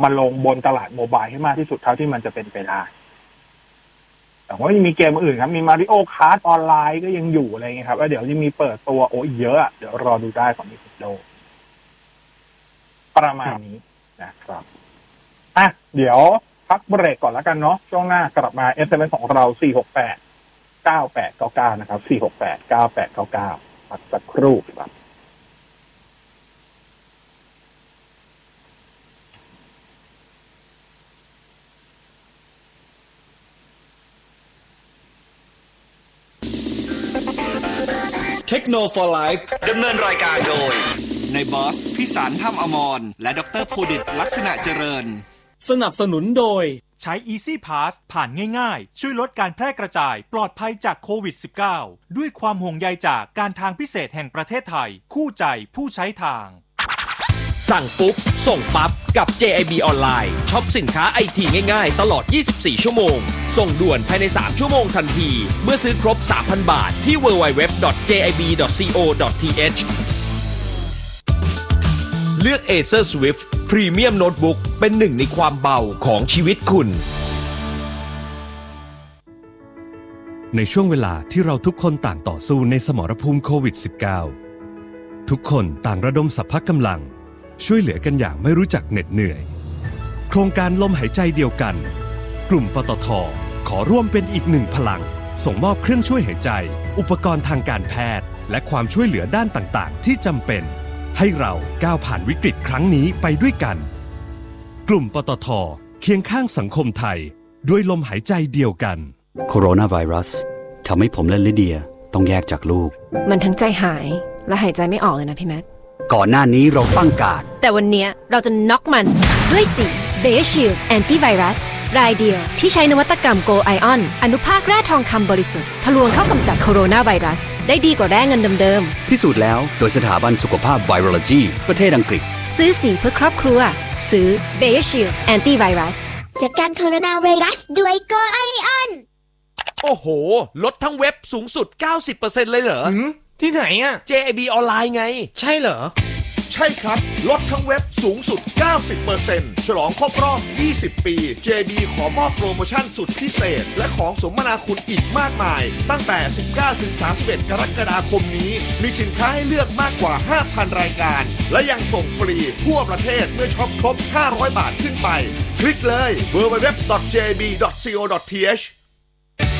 มาลงบนตลาดโมบายให้มากที่สุดเท่าที่มันจะเป็นไปได้ แต่ว่ายังมีเกมอื่นครับ มี Mario Kart ออนไลน์ก็ยังอยู่อะไรเงี้ยครับแล้วเดี๋ยวจะมีเปิดตัวโอ้อีกเยอะอะ เดี๋ยวรอดูได้ของ Nintendo ประมาณนี้นะครับอะเดี๋ยวพักเบรกก่อนแล้วกันเนาะช่วงหน้ากลับมา SMS ของเรา468 9899นะครับ468 9899พักสักครู่ครับ เทคโนโลยีไลฟ์ดำเนินรายการโดยนายบอส พิสารถ้ำอมร และดรภูดิตลักษณะเจริญ สนับสนุนโดย ใช้ Easy Pass ผ่านง่ายๆ ช่วยลดการแพร่กระจายปลอดภัยจากโควิด -19 ด้วยความห่วงใยจากการทางพิเศษแห่งประเทศไทย คู่ใจผู้ใช้ทาง สั่งปุ๊บ ส่งปั๊บ กับ JIB ออนไลน์ช็อปสินค้าไอทีง่ายๆ ตลอด 24 ชั่วโมง ส่งด่วนภายใน 3 ชั่วโมงทันที เมื่อซื้อครบ 3,000 บาท ที่ www.jib.co.th เลือก Acer Swift Premium Notebook เป็นหนึ่งในความเบาของชีวิตคุณ ในช่วงเวลาที่เราทุกคนต่างต่อสู้ในสมรภูมิโควิด -19 ทุกคนต่างระดมสรรพกำลัง ช่วยเหลือกันอย่างไม่รู้จักเหน็ดเหนื่อย โครงการลมหายใจเดียวกัน กลุ่มปตทขอร่วมเป็นอีกหนึ่งพลัง ส่งมอบเครื่องช่วยหายใจ อุปกรณ์ทางการแพทย์ และความช่วยเหลือด้านต่างๆ ที่จำเป็น ให้เราก้าวผ่านวิกฤตครั้งนี้ไปด้วยกัน กลุ่มปตทเคียงข้างสังคมไทย ด้วยลมหายใจเดียวกัน โคโรนาไวรัสทำให้ผมและลิเดียต้องแยกจากลูก มันทั้งใจหายและหายใจไม่ออกเลยนะพี่แมท ก่อนหน้านี้เราตั้งการดแต่วันเนี้ยเราจะน็อกมันด้วยสี BegerShield Anti-Virus รายเดียวที่ใช้นวัตกรรม Gold Ion อนุภาคแร่ทองคำบริสุทธิ์ทะลวงเข้ากำจัดโคโรนาไวรัส ได้ดีกว่าแร่เงินเดิมพิสูจน์แล้วโดยสถาบันสุขภาพไวโรโลจีประเทศอังกฤษ ๆซื้อสีเพื่อครอบครัว ซื้อเบสชิล Anti-Virus จัดการโคโรนาไวรัสด้วย Gold Ion โอ้โห ลดทั้งเว็บสูงสุด 90%เลยเหรอ ที่ไหนอะ JIB ออนไลน์ไง ใช่เหรอ ใช่ครับ ลดทั้งเว็บสูงสุด 90%ฉลองครบรอบ 20 ปี JB ขอมอบโปรโมชั่นสุดพิเศษ และของสมนาคุณอีกมากมาย ตั้งแต่ 19-31 กรกฎาคมนี้ มีสินค้าให้เลือกมากกว่า 5,000 รายการ และยังส่งฟรีทั่วประเทศเมื่อช็อปครบ 500 บาทขึ้นไป คลิกเลย www.jb.co.th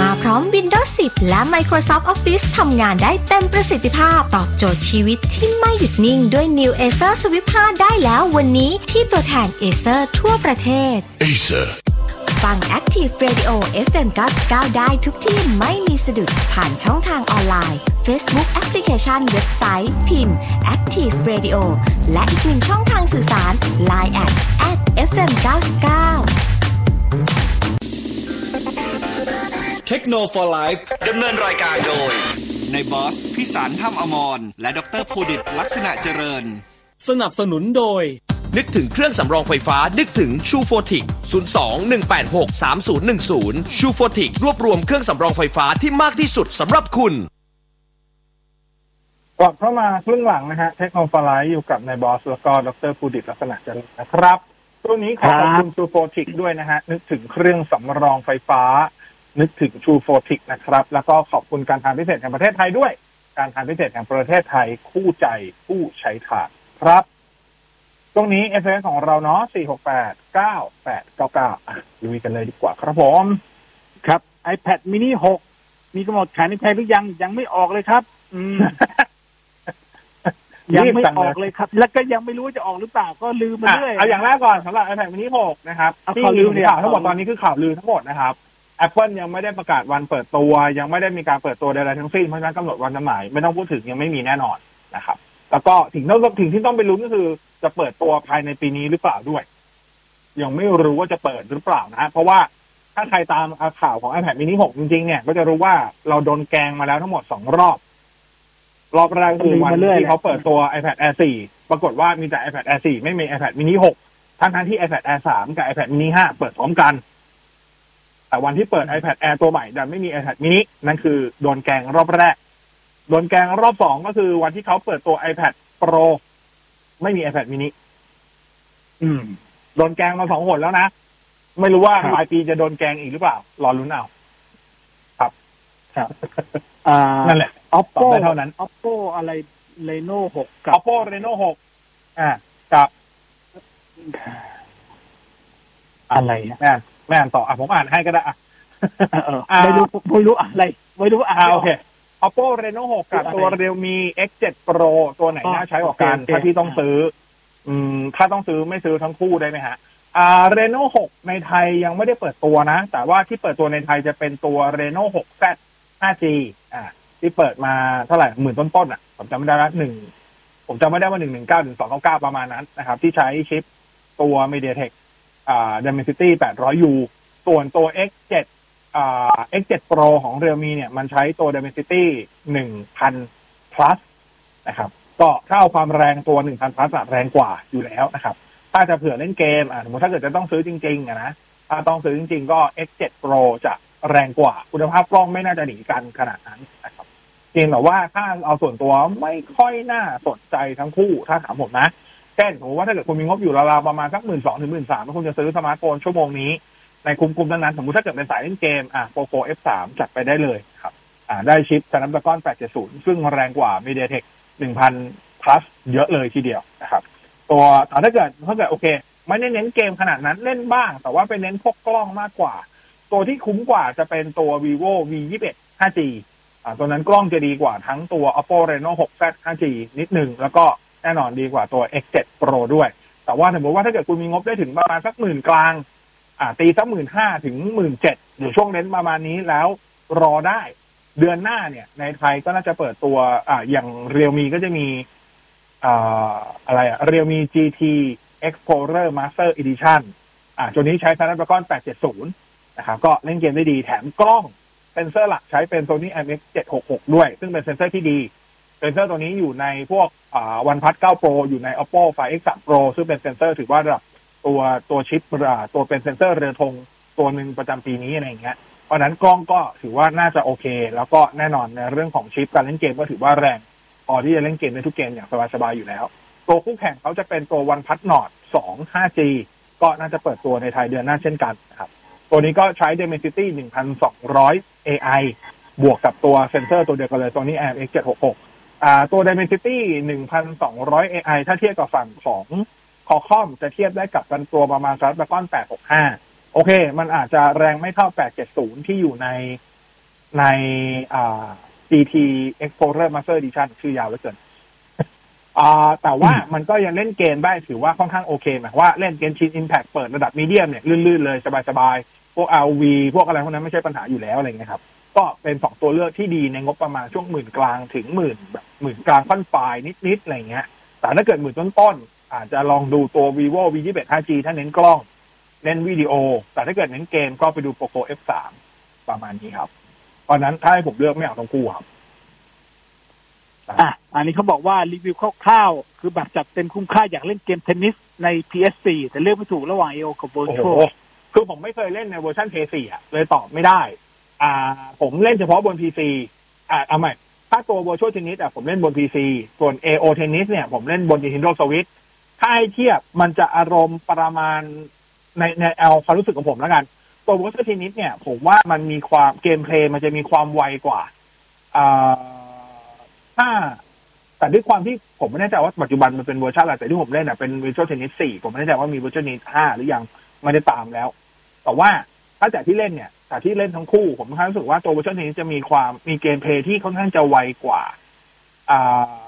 มาพร้อม Windows 10 และ Microsoft Office ทำงานได้เต็มประสิทธิภาพ ตอบโจทย์ชีวิตที่ไม่หยุดนิ่งด้วย New Acer Swift 5 ได้แล้ววันนี้ที่ตัวแทน Acer ทั่วประเทศ Acer ฟัง Active Radio FM 99ได้ทุกที่ไม่มีสะดุดผ่านช่องทางออนไลน์ Facebook แอปพลิเคชันเว็บไซต์ พิมพ์ Active Radio และอีกหนึ่งช่องทางสื่อสาร Line at at FM 99 เทคโนโลยีไลฟ์ดำเนินรายการโดยนายบอสพิสารถ้ำอมร และดรภูดิตลักษณะเจริญ สนับสนุนโดย นึกถึงเครื่องสำรองไฟฟ้า นึกถึงชูโฟติก 02 186 3010 ชูโฟติก รวบรวมเครื่องสำรองไฟฟ้าที่มากที่สุดสำหรับคุณกลับเข้ามาครึ่งหลังนะฮะเทคโนโลยีอยู่กับนายบอสแล้วก็ดรภูดิตลักษณะเจริญนะครับช่วงนี้ขอขอบคุณซูโฟติกด้วยนะฮะนึกถึงเครื่องสำรองไฟฟ้า นึกถึง True f o r t i c นะครับ แล้วก็ขอบคุณการทางพิเศษแห่งประเทศไทยด้วย การทางพิเศษแห่งประเทศไทยคู่ใจผู้ใช้ทางครับตรงนี้ s อ s ของเราเนาะ4 6 8 9 8 9 9อะลุยกันเลยดีกว่าครับผมครับ iPad mini 6มีกำหนดขายในไทยหรือยังยังไม่ออกเลยครับอืมยังไม่ออกเลยครับ แล้วก็ยังไม่รู้ว่าจะออกหรือเปล่าก็ลืมมาอะเรื่อยเอาอย่างแรกก่อนสำหรับ iPad mini 6นะครับเอาที่ข่าวลือเนี่ยข่าวทั้งหมดตอนนี้คือข่าวลือทั้งหมดนะครับ Apple ยังไม่ได้ประกาศวันเปิดตัว ยังไม่ได้มีการเปิดตัวใดๆทั้งสิ้นเพราะฉะนั้นกำหนดวันจำหน่ายไม่ต้องพูดถึงยังไม่มีแน่นอนนะครับ แล้วก็ถึงต้องถึงที่ต้องไปลุ้นก็คือ จะเปิดตัวภายในปีนี้หรือเปล่าด้วย ยังไม่รู้ว่าจะเปิดหรือเปล่านะฮะเพราะว่าถ้าใครตามข่าวของ iPad mini 6 จริงๆ เนี่ย ก็จะรู้ว่าเราโดนแกงมาแล้วทั้งหมดสองรอบ รอบแรกคือวันที่เขาเปิดตัว iPad Air 4 ปรากฏว่ามีแต่ iPad Air 4 ไม่มี iPad mini 6 ทั้งทั้งๆที่ iPad Air 3 กับ iPad mini 5 เปิดพร้อมกัน แต่วันที่เปิด iPad Air ตัวใหม่ดันไม่มี iPad mini นั่นคือโดนแกงรอบแรก โดนแกงรอบสองก็คือวันที่เขาเปิดตัว iPad Pro ไม่มี iPad mini อืม โดนแกงมาสองหนแล้วนะ ไม่รู้ว่าปลายปีจะโดนแกงอีกหรือเปล่า รอลุ้นเอา ครับ ครับอ่านั่นแหละ oppo ตอบได้เท่านั้น oppo อะไร reno 6กับ oppo reno 6อ่ากับ อะไรนะ แม่อ่านแม่อ่านต่ออะผมอ่านให้ก็ได้อะเออไม่รู้ไม่รู้อะไรไม่รู้อะอ่าโอเค oppo reno 6กับตัว realme x7 pro ตัวไหนน่าใช้กว่ากันโอเคถ้าที่ต้องซื้อ อืม ถ้าต้องซื้อไม่ซื้อทั้งคู่ได้ไหมฮะ อ่า reno 6 ในไทยยังไม่ได้เปิดตัวนะ แต่ว่าที่เปิดตัวในไทยจะเป็นตัว reno 6 z 5g อ่า ที่เปิดมาเท่าไหร่หมื่นต้นๆอะ ผมจำไม่ได้ละหนึ่งผมจำไม่ได้ว่าหนึ่งหนึ่งเก้าถึงสองเก้าเก้าประมาณนั้นนะครับ ที่ใช้ชิปตัว MediaTek อ่า Dimensity 800U ส่วนตัว X7 อ่า X7 Pro ของ Realme เนี่ย มันใช้ตัว Dimensity 1000 plus นะครับ ก็ถ้าเอาความแรงตัว 1000 plus อะแรงกว่าอยู่แล้วนะครับ ถ้าจะเผื่อเล่นเกมอ่าสมมติถ้าเกิดจะต้องซื้อจริงๆอะนะ ถ้าต้องซื้อจริงๆ ก็ X7 Pro จะแรงกว่า คุณภาพกล้องไม่น่าจะหนีกันขนาดนั้นนะครับเพียงแต่ว่าถ้าเอาส่วนตัวไม่ค่อยน่าสนใจทั้งคู่ ถ้าถามผมนะ เช่นผมว่าถ้าเกิดคุณมีงบอยู่ราวๆประมาณสักหมื่นสองถึงหมื่นสามคุณจะซื้อสมาร์ทโฟนชั่วโมงนี้ ในคุมๆนั้นๆสมมติถ้าเกิดเป็นสายเล่นเกมอะ Poco F3 จัดไปได้เลยครับอ่าได้ชิป Snapdragon 870 ซึ่งแรงกว่า MediaTek 1000 plus เยอะเลยทีเดียวนะครับตัวแต่ถ้าเกิดถ้าเกิดโอเค ไม่ได้เน้นเกมขนาดนั้นเล่นบ้าง แต่ว่าไปเน้นพวกกล้องมากกว่า ตัวที่คุ้มกว่าจะเป็นตัว vivo v 2 1 5g อ่าตัวนั้นกล้องจะดีกว่าทั้งตัว oppo reno 6z 5g นิดหนึ่งแล้วก็ แน่นอนดีกว่าตัว x7 pro ด้วย แต่ว่าสมมติว่าถ้าเกิดคุณมีงบได้ถึงประมาณสักหมื่นกลาง อ่า ตีสักหมื่นห้าถึงหมื่นเจ็ดอยู่ช่วงเน้นประมาณนี้แล้วรอได้ เดือนหน้าเนี่ย ในไทยก็น่าจะเปิดตัว อ่า อย่าง Realme ก็จะมีอ่าอะไรอะ Realme GT Explorer Master Edition อ่าตัวนี้ใช้ Snapdragon 870 นะครับ ก็เล่นเกมได้ดี แถมกล้องเซนเซอร์หลักใช้เป็น Sony IMX 766 ด้วย ซึ่งเป็นเซนเซอร์ที่ดี เซนเซอร์ตัวนี้อยู่ในพวกวันพัท9 Pro อยู่ใน Oppo Find X3 Pro ซึ่งเป็นเซนเซอร์ถือว่าระดับตัวตัวชิปตัวเป็นเซนเซอร์เรือธงตัวหนึ่งประจำปีนี้อะไรอย่างเงี้ย เพราะนั้นกล้องก็ถือว่าน่าจะโอเค แล้วก็แน่นอนในเรื่องของชิปการเล่นเกมก็ถือว่าแรงพอที่จะเล่นเกมในทุกเกมอย่างสบายๆอยู่แล้ว ตัวคู่แข่งเขาจะเป็นตัววันพัทนอ d 2 5G ก็น่าจะเปิดตัวในไทยเดือนหน้าเช่นกันนะครับ ตัวนี้ก็ใช้ Dimensity 1,200 AI บวกกับตัวเซนเซอร์ตัวเดียวกันเลยตัวนี้ AMX 766 อ่าตัว Dimensity 1,200 AI ถ้าเทียบกับฝั่งของคอคอมจะเทียบได้กับกันตัวประมาณ Snapdragon 865 โอเค มันอาจจะแรงไม่เท่า 870 ที่อยู่ในในอ่า GT Explorer Master Edition ชื่อยาวเหลือเกินอ่าแต่ว่ามันก็ยังเล่นเกมได้ถือว่าค่อนข้างโอเคหมายว่าเล่นเกมชินอิมแพ t เปิดระดับมีเดียมเนี่ย ลื่นๆเลย สบายๆ พวก RV พวกอะไรพวกนั้นไม่ใช่ปัญหาอยู่แล้วอะไรเงี้ยครับ ก็เป็นสองตัวเลือกที่ดีในงบประมาณช่วงหมื่นกลางถึงหมื่นแบบ หมื่นกลางค่อนปลายนิดๆอะไรเงี้ย แต่ถ้าเกิดหมื่นต้นๆอาจจะลองดูตัว vivo v 2 1 5g ถ้าเน้นกล้อง เน้นวิดีโอ แต่ถ้าเกิดเน้นเกมก็ไปดู poco f3 ประมาณนี้ครับ เพราะฉะนั้นถ้าให้ผมเลือกไม่เอาทั้งคู่ครับอะอันนี้เขาบอกว่ารีวิวคร่าวๆคือแบบจัดเต็มคุ้มค่าอยากเล่นเกมเทนนิสใน PS4 แต่เลือกไม่ถูกระหว่าง AO กับโอ้โห Virtual คือผมไม่เคยเล่นในเวอร์ชัน PS4 อะเลยตอบไม่ได้ อ่า ผมเล่นเฉพาะบน PC อ่าเอาใหม่ ถ้าตัว Virtual Tennis อะผมเล่นบน PC ส่วน AO Tennis เนี่ย ผมเล่นบน Nintendo Switch ถ้าให้เทียบมันจะอารมณ์ประมาณในในเอาความรู้สึกของผมแล้วกันตัว Virtual Tennis เนี่ย ผมว่ามันมีความเกมเพลย์มันจะมีความไวกว่าอ่าถ้าแต่ด้วยความที่ผมไม่แน่ใจว่าปัจจุบันมันเป็นเวอร์ชันอะไรแต่ที่ผมเล่นอะเป็น Virtual Tennis 4ผมไม่แน่ใจว่ามี Virtual Tennis 5หรือยังไม่ได้ตามแล้ว แต่ว่าถ้าจากที่เล่นเนี่ย จากที่เล่นทั้งคู่ ผมค่อนข้างรู้สึกว่าตัว Virtua Tennis จะมีความมี gameplay ที่ค่อนข้างจะไวกว่า อ่า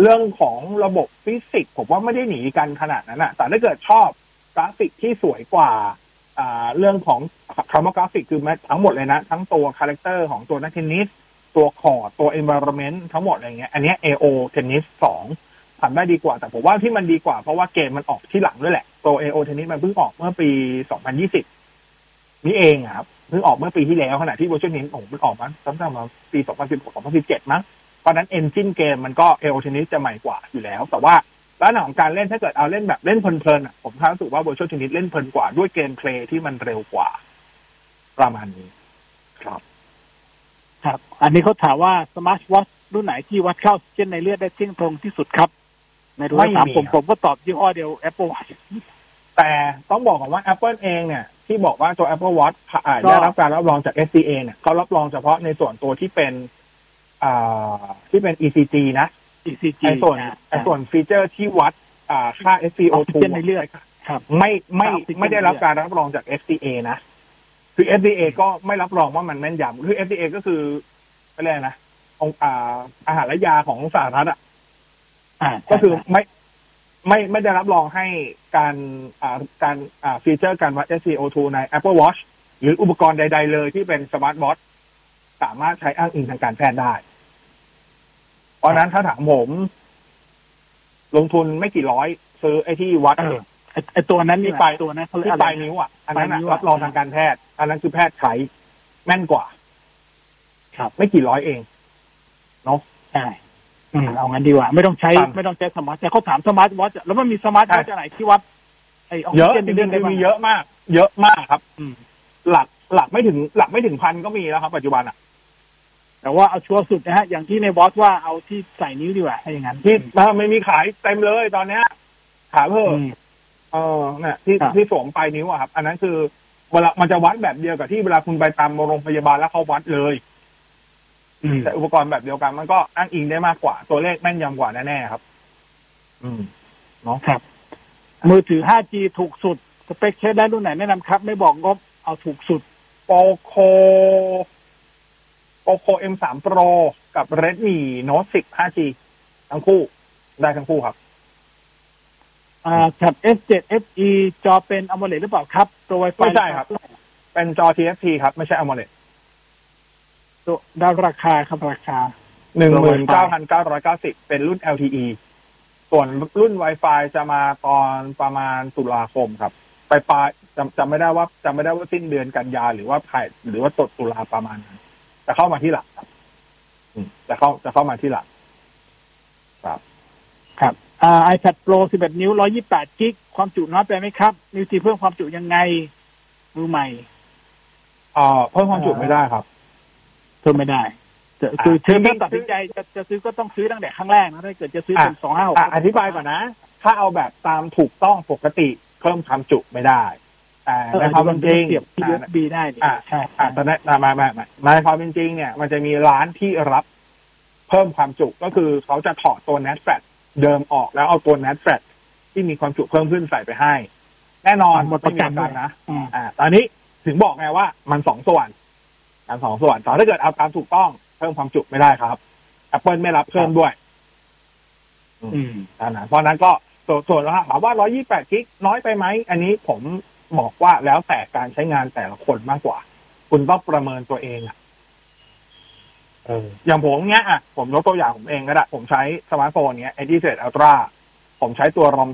เรื่องของระบบฟิสิกส์ผมว่าไม่ได้หนีกันขนาดนั้นอะแต่ถ้าเกิดชอบกราฟิกที่สวยกว่า อ่า เรื่องของคำว่ากราฟิกคือแม้ทั้งหมดเลยนะ ทั้งตัว character ของตัวนักเทนนิส ตัวคอร์ดตัว environment ทั้งหมดอะไรเงี้ย อันนี้ย AO เทนนิสสองทำได้ดีกว่า แต่ผมว่าที่มันดีกว่าเพราะว่าเกมมันออกทีหลังด้วยแหละ ตัว AO เทนนิสมันเพิ่งออกเมื่อปี 2020 นี่เองครับ เพิ่งออกเมื่อปีที่แล้วขณะที่ Virtua Tennis โอ้โหมันออกมาตั้งแต่มาปี2016 2017 มั้งเพราะฉะนั้น engine เกมมันก็ AO Tennis จะใหม่กว่าอยู่แล้ว แต่ว่าลักษณะของการเล่นถ้าเกิดเอาเล่นแบบเล่นเพลินๆอะผมรู้สึกว่า Virtua Tennis เล่นเพลินกว่าด้วย gameplay ที่มันเร็วกว่า ประมาณนี้ ครับ ครับ อันนี้เขาถามว่าสมาร์ทวอทรุ่นไหนที่วัดค่าออกซิเจนในเลือดได้เที่ยงตรงที่สุดครับ ในโทรศัพท์ผมผมก็ตอบยี่ห้อเดียว Apple Watch แต่ต้องบอกก่อนว่า Apple เองเนี่ย ที่บอกว่าตัว Apple Watch อ่าก็ได้รับการรับรองจาก FDA เนี่ยเขารับรองเฉพาะในส่วนตัวที่เป็นอ่าที่เป็น ECG นะ ECG ไอ้ส่วนอ่าไอ้ส่วนฟีเจอร์ที่วัดอ่าค่าออก SpO2 ซิเจนในเลือดครับไม่ไม่ค่าออกซิเจนไม่ได้รับการรับรองจาก FDA นะ คือ FDA ก็ไม่รับรองว่ามันแม่นยำคือ FDA ก็คืออะไรยกนะองค์อ่าอาหารและยาของสหรัฐอะอ่าก็คือไม่ ไม่ไม่ได้รับรองให้การอ่าการอ่า feature การวัด SpO2 ใน Apple Watch หรืออุปกรณ์ใด ๆ เลยที่เป็นสมาร์ทวอทสามารถใช้อ้างอิงทางการแพทย์ได้ เพราะฉะนั้นถ้าถามผม ลงทุนไม่กี่ร้อย ซื้อไอ้ที่วัดเออไอ้ไอตัวนั้นที่นี่ปลายตัวนั้นเขาเรียกที่อะไรปลายนิ้วอะอันนั้นปลายนิ้อะวอะรับรองทางการแพทย์ อันนั้นคือแพทย์ใช้แม่นกว่า ครับ ไม่กี่ร้อยเอง เนาะใช่ อืมเอางั้นดีกว่า ไม่ต้องใช้ครับไม่ต้องใช้สมาร์ทแต่เขาถามสมาร์ทวอทแล้วมันมีสมาร์ทวอทใช่ไหนที่วัดไอออกเยซิอะเจนจในริเลือดงๆได้คือบ้างมีเยอะมาก เยอะมากครับ อืม หลักหลักไม่ถึง หลักไม่ถึงพันก็มีแล้วครับ ปัจจุบันอะ แต่ว่าเอาชัวร์สุดนะฮะ อย่างที่ในบอสว่าเอาที่ใส่นิ้วดีกว่าถ้าอย่างนั้นที่ถ้าไม่มีขายเต็มเลยตอนเนี้ยขายเพิ่มอืมเออเนี่ยที่ครับที่สวมปลายนิ้วอะครับ อันนั้นคือเวลามันจะวัดแบบเดียวกับที่เวลาคุณไปตามโรงพยาบาลแล้วเขาวัดเลยอืม แต่อุปกรณ์แบบเดียวกันมันก็อ้างอิงได้มากกว่า ตัวเลขแม่นยำกว่าแน่ๆครับ อืมเนาะครับ มือถือ 5G ถูกสุด สเปคใช้ได้รุ่นไหนแนะนำครับ ไม่บอกงบเอาถูกสุดโปโคโปโค M3 Pro กับ Redmi Note 10 5G ทั้งคู่ ได้ทั้งคู่ครับ อ่าแท็บ S7 FE จอเป็น AMOLED หรือเปล่าครับ ตัว Wi-Fi ไม่ใช่ครับ เป็นจอ TFT ครับ ไม่ใช่ AMOLED ตัว ด้านราคาครับราคาหนึ่งหมื่นเก้าพันเก้าร้อยเก้าสิบเป็นรุ่น LTE ส่วนรุ่น Wi-Fi จะมาตอนประมาณตุลาคมครับ ไปปลายจำจำไม่ได้ว่าจำไม่ได้ว่าสิ้นเดือนกันยาหรือว่าภายหรือว่าตดตุลาประมาณนั้นจะเข้ามาที่หลังครับอืมจะเข้าจะเข้ามาที่หลังครับ ครับอ่า iPad Pro 11 นิ้ว 128 กิก ความจุน้อยไปไหมครับมีวิธีเพิ่มความจุยังไง มือใหม่เอ่อเพิ่มความจุไม่ได้ครับเพิ่มไม่ได้จะคืออ่าคือจริถ้างๆตัดสินใจจะจะซื้อก็ต้องซื้อตั้งแต่ครั้งแรกนะถ้าเกิดจะซื้อเป็นสองห้าหกอะอธิบายก่อนนะ ถ้าเอาแบบตามถูกต้องปกติเพิ่มความจุไม่ได้แต่ในความเป็นจริงเสียบที่ USB ได้นี่อะใช่อะตอนนั้นมามามามาในความเป็นจริงเนี่ย มันจะมีร้านที่รับเพิ่มความจุก็คือเขาจะถอดตัว NAT flash เดิมออกแล้วเอาตัว NAT flash ที่มีความจุเพิ่มขึ้นใส่ไปให้ แน่นอนหมดประกันไม่มีนะอืมอ่าตอนนี้ถึงบอกไงว่ามันสองส่วน มันสองส่วนแต่ถ้าเกิดเอาตามถูกต้องเพิ่มความจุไม่ได้ครับ Apple ไม่รับเพิ่มด้วย อืมอันนั้นเพราะฉะนั้นก็ส่วนส่วนว่าถามว่า 128 กิกน้อยไปไหม อันนี้ผมบอกว่าแล้วแต่การใช้งานแต่ละคนมากกว่า คุณต้องประเมินตัวเองอะเอออย่างผมเนี้ยอะผมยกตัวอย่างผมเองก็ได้ ผมใช้สมาร์ทโฟนเนี้ย a อ z Ultra ผมใช้ตัวรอม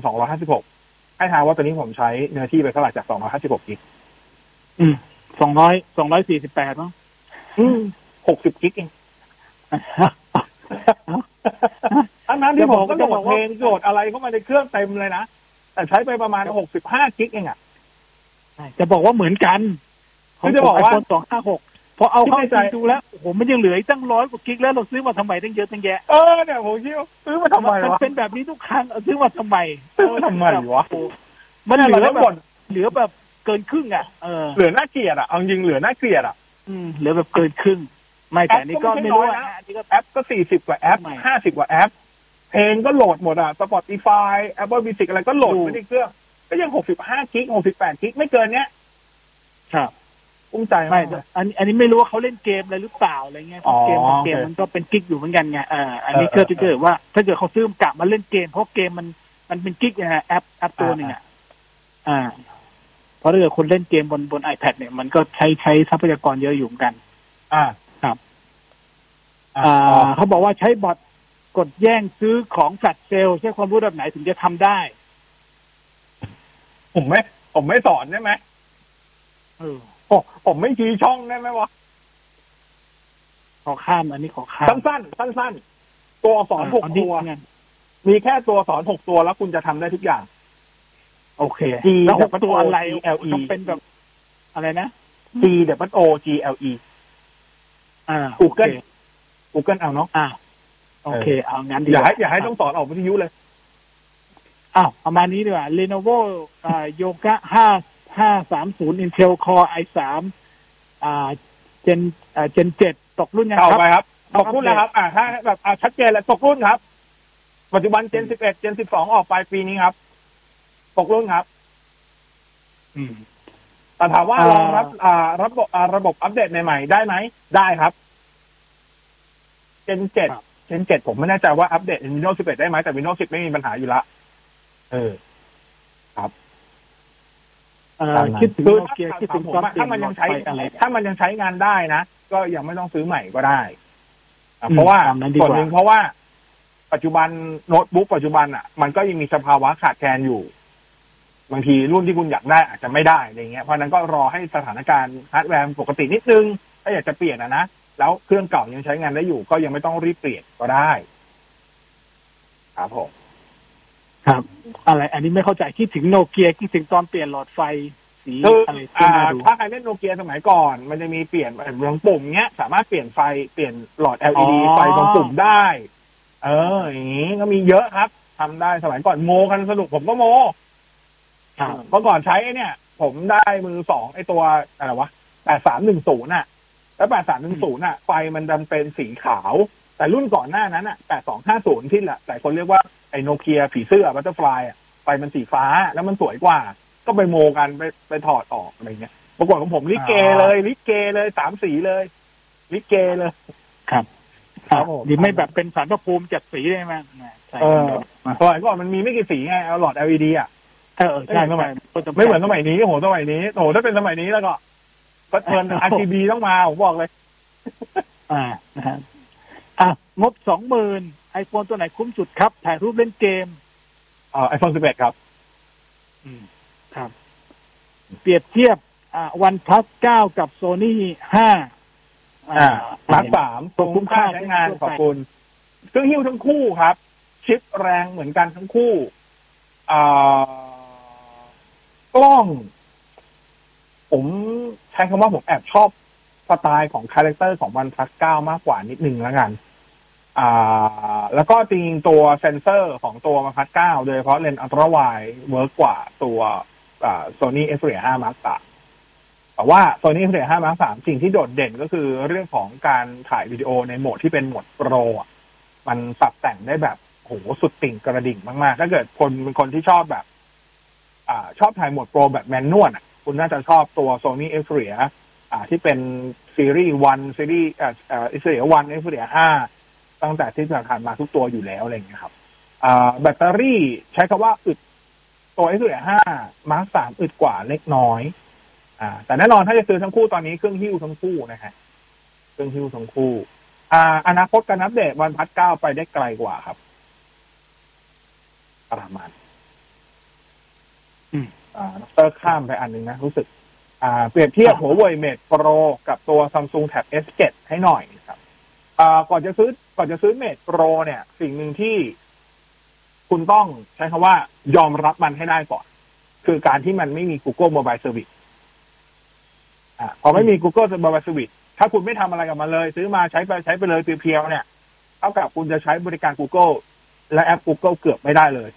256 ให้ทายว่าตัวนี้ผมใช้เนื้อที่ไปเท่าไหร่จาก 256 กิกอืมสองร้อยสอง ร้อยสี่สิบแปดมั้งอืม60กิกเองทั้งนั้นที่ผมก็โหลดเพลงโหลดอะไรเข้ามาในเครื่องเต็มเลยนะ แต่ใช้ไปประมาณ65กิกเองอะจะบอกว่าเหมือนกันคือจะบอกว่าสองห้าหกพอเอาเข้าคิดในใจจริงดูแล้วโอ้โหมันยังเหลืออีกตั้งร้อยกว่ากิกแล้วเราซื้อมาทำไมตั้งเยอะตั้งแยะเออเนี่ยผมคิดว่าซื้อมาทำไมมันวะเป็นแบบนี้ทุกครั้งเอาซื้อมาทำไมซื้อมาทำไมวะมันเหลือเราแบบ่บนเหลือแบบเกินครึ่งอะเออเหลือน่าเกลียดอะเอาจริงเหลือน่าเกลียดอะอืม เหลือแบบเกินครึ่ง ไม่แต่อันนี่ก็ไม่รู้แอปนะนะแอปก็สี่สิบกว่าแอปห้าสิบกว่าแอป เพลงก็โหลดหมดอะ Spotify Apple Music อะไรก็โหลดดูไม่ได้เครื่อง ก็ยังหกสิบห้ากิกหกสิบแปดกิกไม่เกินเนี้ย ครับอุ้มใจไม่มากอันนี้อันนี้ไม่รู้ว่าเขาเล่นเกมอะไรหรือเปล่าอะไรเงี้ยเพราะเกมอ๋อบางเกมโอเคมันก็เป็นกิ๊กอยู่เหมือนกันไงเอออันนี้เอก็อจะเกิดว่า ถ้าเกิดเขาซื้อกะมาเล่นเกมเพราะเกมมันมันเป็นกิ๊กนะฮะแอปแอปตัวหนึ่งอะอ่า เพราะถ้าเกิดคนเล่นเกมบนบน iPad เนี่ยมันก็ใช้ใช้ทรัพยากรเยอะอยู่เหมือนกัน อ่าครับ อ่าอ่าเขาบอกว่าใช้บอทกดแย่งซื้อของแฟลชเซลใช้ความรู้แบบไหนถึงจะทำได้ ผมไม่ ผมไม่สอนได้ไหมเออโอ้ผมไม่ชี้ช่องได้ไหมวะขอข้ามอันนี้ขอข้ามสั้นๆสั้นๆตัวอักษรหกอันนี้ตัวไงมีแค่ตัวอักษรหกตัวแล้วคุณจะทำได้ทุกอย่าง โอเค G แล้วหก W O ตัวอะไร G L E ต้องเป็นแบบ อะไรนะ G W O G L E อ่า Google Google เอาเนาะอ่าโอเค เอางั้นดีอย่าให้กว่อย่าให้ต้องสอนออกวิทยุเลยอ้าวประมาณนี้ดีกว่า Lenovo อ่าโยกะห้าห้าสามศูนย์ Intel Core i สามอ่าเจนอ่าเจนเจ็ดตกรุ่นยังเข้าครับ ไปครับตกรุ่นแล้วครับ อ่าถ้าแบบอ่าชัดเจนแล้วตกรุ่นครับ ปัจจุบันเจนสิบเอ็ดเจนสิบสองออกไปปีนี้ครับ ตกรุ่นครับ อืมแต่ถามว่าอ่ารองรับ อ่า ระบบอ่าระบบอัปเดตใหม่ๆได้ไหม ได้ครับเจนเจ็ดเจนเจ็ดผมไม่แน่ใจว่าอัปเดต Windows 11 ได้ไหมแต่ Windows 10 ไม่มีปัญหาอยู่ละ เออ ครับเอ่อตามนั้นคิดถึงคือโนเกียถ้าคิดถึงผมก้อนว่าเปลี่ยถ้านมันหลยัองดใช้ไฟอะไรถ้ามันยังใช้งานได้นะ ก็ยังไม่ต้องซื้อใหม่ก็ได้อะอืมเพราะว่าตามนั้นดีกส่วนว่าหนึ่งเพราะว่า ปัจจุบันโน้ตบุ๊กปัจจุบันอะ มันก็ยังมีสภาวะขาดแคลนอยู่ บางทีรุ่นที่คุณอยากได้อาจจะไม่ได้อะไรเงี้ยเพราะฉะนั้นก็รอให้สถานการณ์ฮาร์ดแวร์ปกตินิดนึง ถ้าอยากจะเปลี่ยนอะนะแล้วเครื่องเก่ายังใช้งานได้อยู่ ก็ยังไม่ต้องรีบเปลี่ยนก็ได้ ครับผมครับ อะไร อันนี้ไม่เข้าใจคิดถึงโนเกียคิดถึงตอนเปลี่ยนหลอดไฟสีคืออะไรที่อ่าน่าดูถ้าใครเล่นโนเกียสมัยก่อน มันจะมีเปลี่ยนเรื่องปุ่มเนี้ย สามารถเปลี่ยนไฟเปลี่ยนหลอด LED อ๋อไฟตรงปุ่มได้ เออ อย่างนี้ก็มีเยอะครับทำได้สมัยก่อนโมกันสนุกผมก็โมครับ เมื่อก่อนใช้ไอ้เนี่ย ผมได้มือสองไอ้ตัวอะไรวะแปดสามหนึ่งศูนย์น่ะ แล้วแปดสามหนึ่งศูนย์น่ะไฟมันดันเป็นสีขาว แต่รุ่นก่อนหน้านั้นอะแปดสองห้าศูนย์ที่แหละแต่คนเรียกว่าไอ้โนเกียผีเสื้อ butterfly อะไฟมันสีฟ้าแล้วมันสวยกว่า ก็ไปโมกันไปไปถอดออกอะไรเงี้ยปรากฏของผมลิเกเลยลิเกเลยสามสีเลยลิเกเลย ครับครับผมดีไม่แบบเป็นสารพระภูมิจัดสีได้ไหมใส่เออสมัยก่อนมันมีไม่กี่สีไงเอาหลอด LED อะ เออใช่ไม่เหมือนใช่ไม่เหมือนสมัยนี้โหสมัยนี้โหถ้าเป็นสมัยนี้แล้วก็ก็เทิร์น RGB ต้องมาผมบอกเลย อ่านะฮะอะงบสองหมื่นไอโฟนตัวไหนคุ้มสุดครับ ถ่ายรูปเล่นเกมเอ่อ iPhone 11ครับครับ เปรียบเทียบ อ่า OnePlus เก้ากับโซนี่ห้าอ่า Mark สามตัวคุ้มค่าใช้งานขอบคุณเครื่องหิ้วทั้งคู่ครับ ชิปแรงเหมือนกันทั้งคู่อ่า กล้อง ผมใช้คำว่าผมแอบชอบสไตล์ของ character ของ OnePlus เก้ามากกว่านิดนึงแล้วกัน อ่า แล้วก็จริงตัวเซนเซอร์ของตัว OnePlus เก้าโดยเฉพาะเลนส์ ultra wide work กว่าตัวโซนี่ Xperia ห้า Mark สามแต่ว่าโซนี่ Xperia ห้า Mark สามสิ่งที่โดดเด่นก็คือเรื่องของการถ่ายวิดีโอในโหมดที่เป็นโหมด pro มันปรับแต่งได้แบบโหสุดติ่งกระดิ่งมาก ๆ ถ้าเกิดคนเป็นคนที่ชอบแบบ อชอบถ่ายโหมด pro แบบ manual คุณน่าจะชอบตัว Sony x p e r i a อ่าที่เป็นซีรีส์ one ซีรีส์อ่าอ่า x p e r i a วัน x p e r i a ห้าตั้งแต่ที่ผ่านมาทุกตัวอยู่แล้วอะไรอย่างเงี้ยครับแบตเตอรี่ใช้คำว่าอึดตัว x p e r i a ห้ามาร์คสามอึดกว่าเล็กน้อย อ่า แต่แน่นอนถ้าจะซื้อทั้งคู่ตอนนี้เครื่องหิ้วทั้งคู่นะฮะเครื่องหิ้วทั้งคู่ อ่า อนาคตการอัปเดตวันพัดเก้าไปได้ไกลกว่าครับ ประมาณ ดรข้ามไปอันหนึ่งนะ รู้สึก อ่า เปรียบเทียบหัวเว่ยเมดโปรกับตัว Samsung Tab S7 ให้หน่อยครับอ่าก่อนจะซื้อก่อนจะซื้อเมดโปรเนี่ย สิ่งหนึ่งที่คุณต้องใช้คำว่ายอมรับมันให้ได้ก่อน คือการที่มันไม่มี Google Mobile Service อ่าพอไม่มี Google Mobile Service ถ้าคุณไม่ทำอะไรกับมันเลย ซื้อมาใช้ไปใช้ไปเลยเพียวๆเนี่ยเท่ากับคุณจะใช้บริการ Google และแอป Google เกือบไม่ได้เลย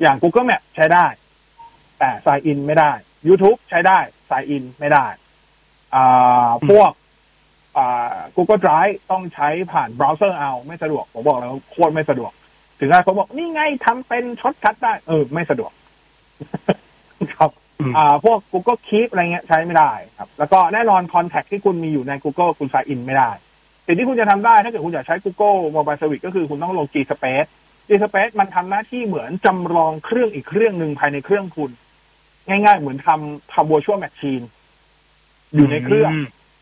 อย่าง Google Map ใช้ได้ แต่ sign in ไม่ได้ YouTube ใช้ได้สายอินไม่ได้อ่าพวกอ่า Google Drive ต้องใช้ผ่านเบราว์เซอร์เอาไม่สะดวก ผมบอกแล้วโคตรไม่สะดวก ถึงได้เขาบอกนี่ไงทำเป็น shortcut ได้ เออ ไม่สะดวกครับอ่าพวก Google Keep อะไรเงี้ยใช้ไม่ได้ครับ แล้วก็แน่นอน Contact ที่คุณมีอยู่ใน Google คุณ sign in ไม่ได้สิ่งที่คุณจะทำได้ถ้าเกิดคุณอยากใช้ Google Mobile Service ก็คือคุณต้องลง G Space G Space มันทำหน้าที่เหมือนจำลองเครื่องอีกเครื่องหนึ่งภายในเครื่องคุณ ง่ายๆ เหมือนทำทำ virtual machine อยู่ในเครื่อง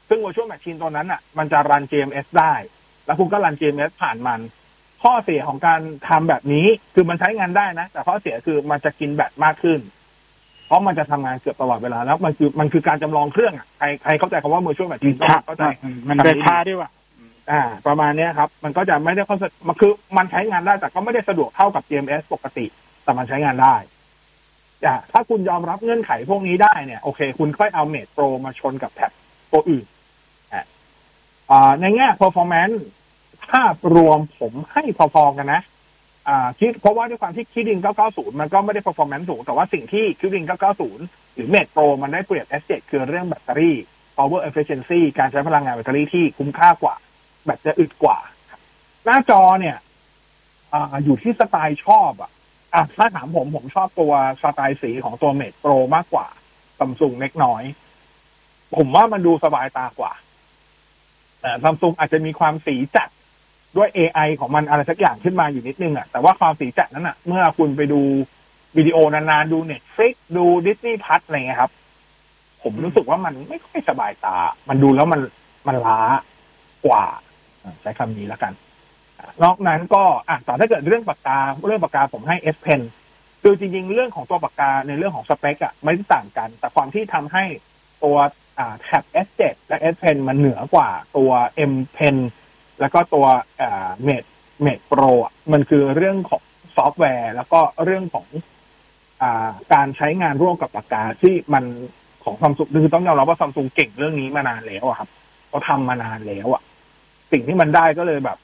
ซึ่ง virtual machine ตัวนั้นอะ มันจะรัน GMS ได้ แล้วคุณก็รัน GMS ผ่านมัน ข้อเสียของการทำแบบนี้คือมันใช้งานได้นะ แต่ข้อเสียคือมันจะกินแบตมากขึ้น เพราะมันจะทำงานเกือบตลอดเวลา แล้วมันคือมันคือการจำลองเครื่องอะใครใครเข้าใจคำว่า virtual machine ต้องเข้าใจมันได้ท่าด้วยว่ะอ่า ประมาณเนี้ยครับ มันก็จะไม่ได้ค่อนมันคือมันใช้งานได้แต่ก็ไม่ได้สะดวกเท่ากับ GMS ปกติ แต่มันใช้งานได้ อ่าถ้าคุณยอมรับเงื่อนไขพวกนี้ได้เนี่ยโอเค คุณค่อยเอาเมดโปรมาชนกับแท็บตัวอื่นอ่าอ่าในแง่ performance ภาพรวมผมให้พอๆกันนะอ่าคิดเพราะว่าด้วยความที่คิดิน990 มันก็ไม่ได้ performance สูง แต่ว่าสิ่งที่คิดิน990 หรือเมดโปรมันได้เปรียบ S7 คือเรื่องแบตเตอรี่ power efficiency การใช้พลังงานแบตเตอรี่ที่คุ้มค่ากว่า แบตจะอึดกว่า หน้าจอเนี่ยออยู่ที่สไตล์ชอบอะ อะถ้าถามผมผมชอบตัวสไตล์สีของตัวเมดโปรมากกว่าซัมซุงเล็กน้อย ผมว่ามันดูสบายตากว่าแต่ซัมซุงอาจจะมีความสีจัดด้วย AI ของมันอะไรสักอย่างขึ้นมาอยู่นิดนึงอะแต่ว่าความสีจัดนั้นอะ เมื่อคุณไปดูวิดีโอนานๆ ดูเน็ตฟลิกดูดิสนีย์พัทอะไรเงี้ยครับ ผมรู้สึกว่ามันไม่ค่อยสบายตา มันดูแล้วมันมันล้ากว่า ใช้คำนี้แล้วกัน นอกนั้นก็อะแต่ถ้าเกิดเรื่องปากกาเรื่องปากกาผมให้ S Pen คือจริงๆ เรื่องของตัวปากกาในเรื่องของสเปคอะไม่ได้ต่างกัน แต่ความที่ทำให้ตัวอ่าแท็บ S7 และ S Pen มันเหนือกว่าตัว M Pen แล้วก็ตัวอ่า Mate Mate Pro อะมันคือเรื่องของซอฟต์แวร์ แล้วก็เรื่องของอ่าการใช้งานร่วมกับปากกาที่มันของซัมซุงคือต้องยอมรับว่าซัมซุงเก่งเรื่องนี้มานานแล้วอะครับเขาทำมานานแล้วอะสิ่งที่มันได้ก็เลยแบบ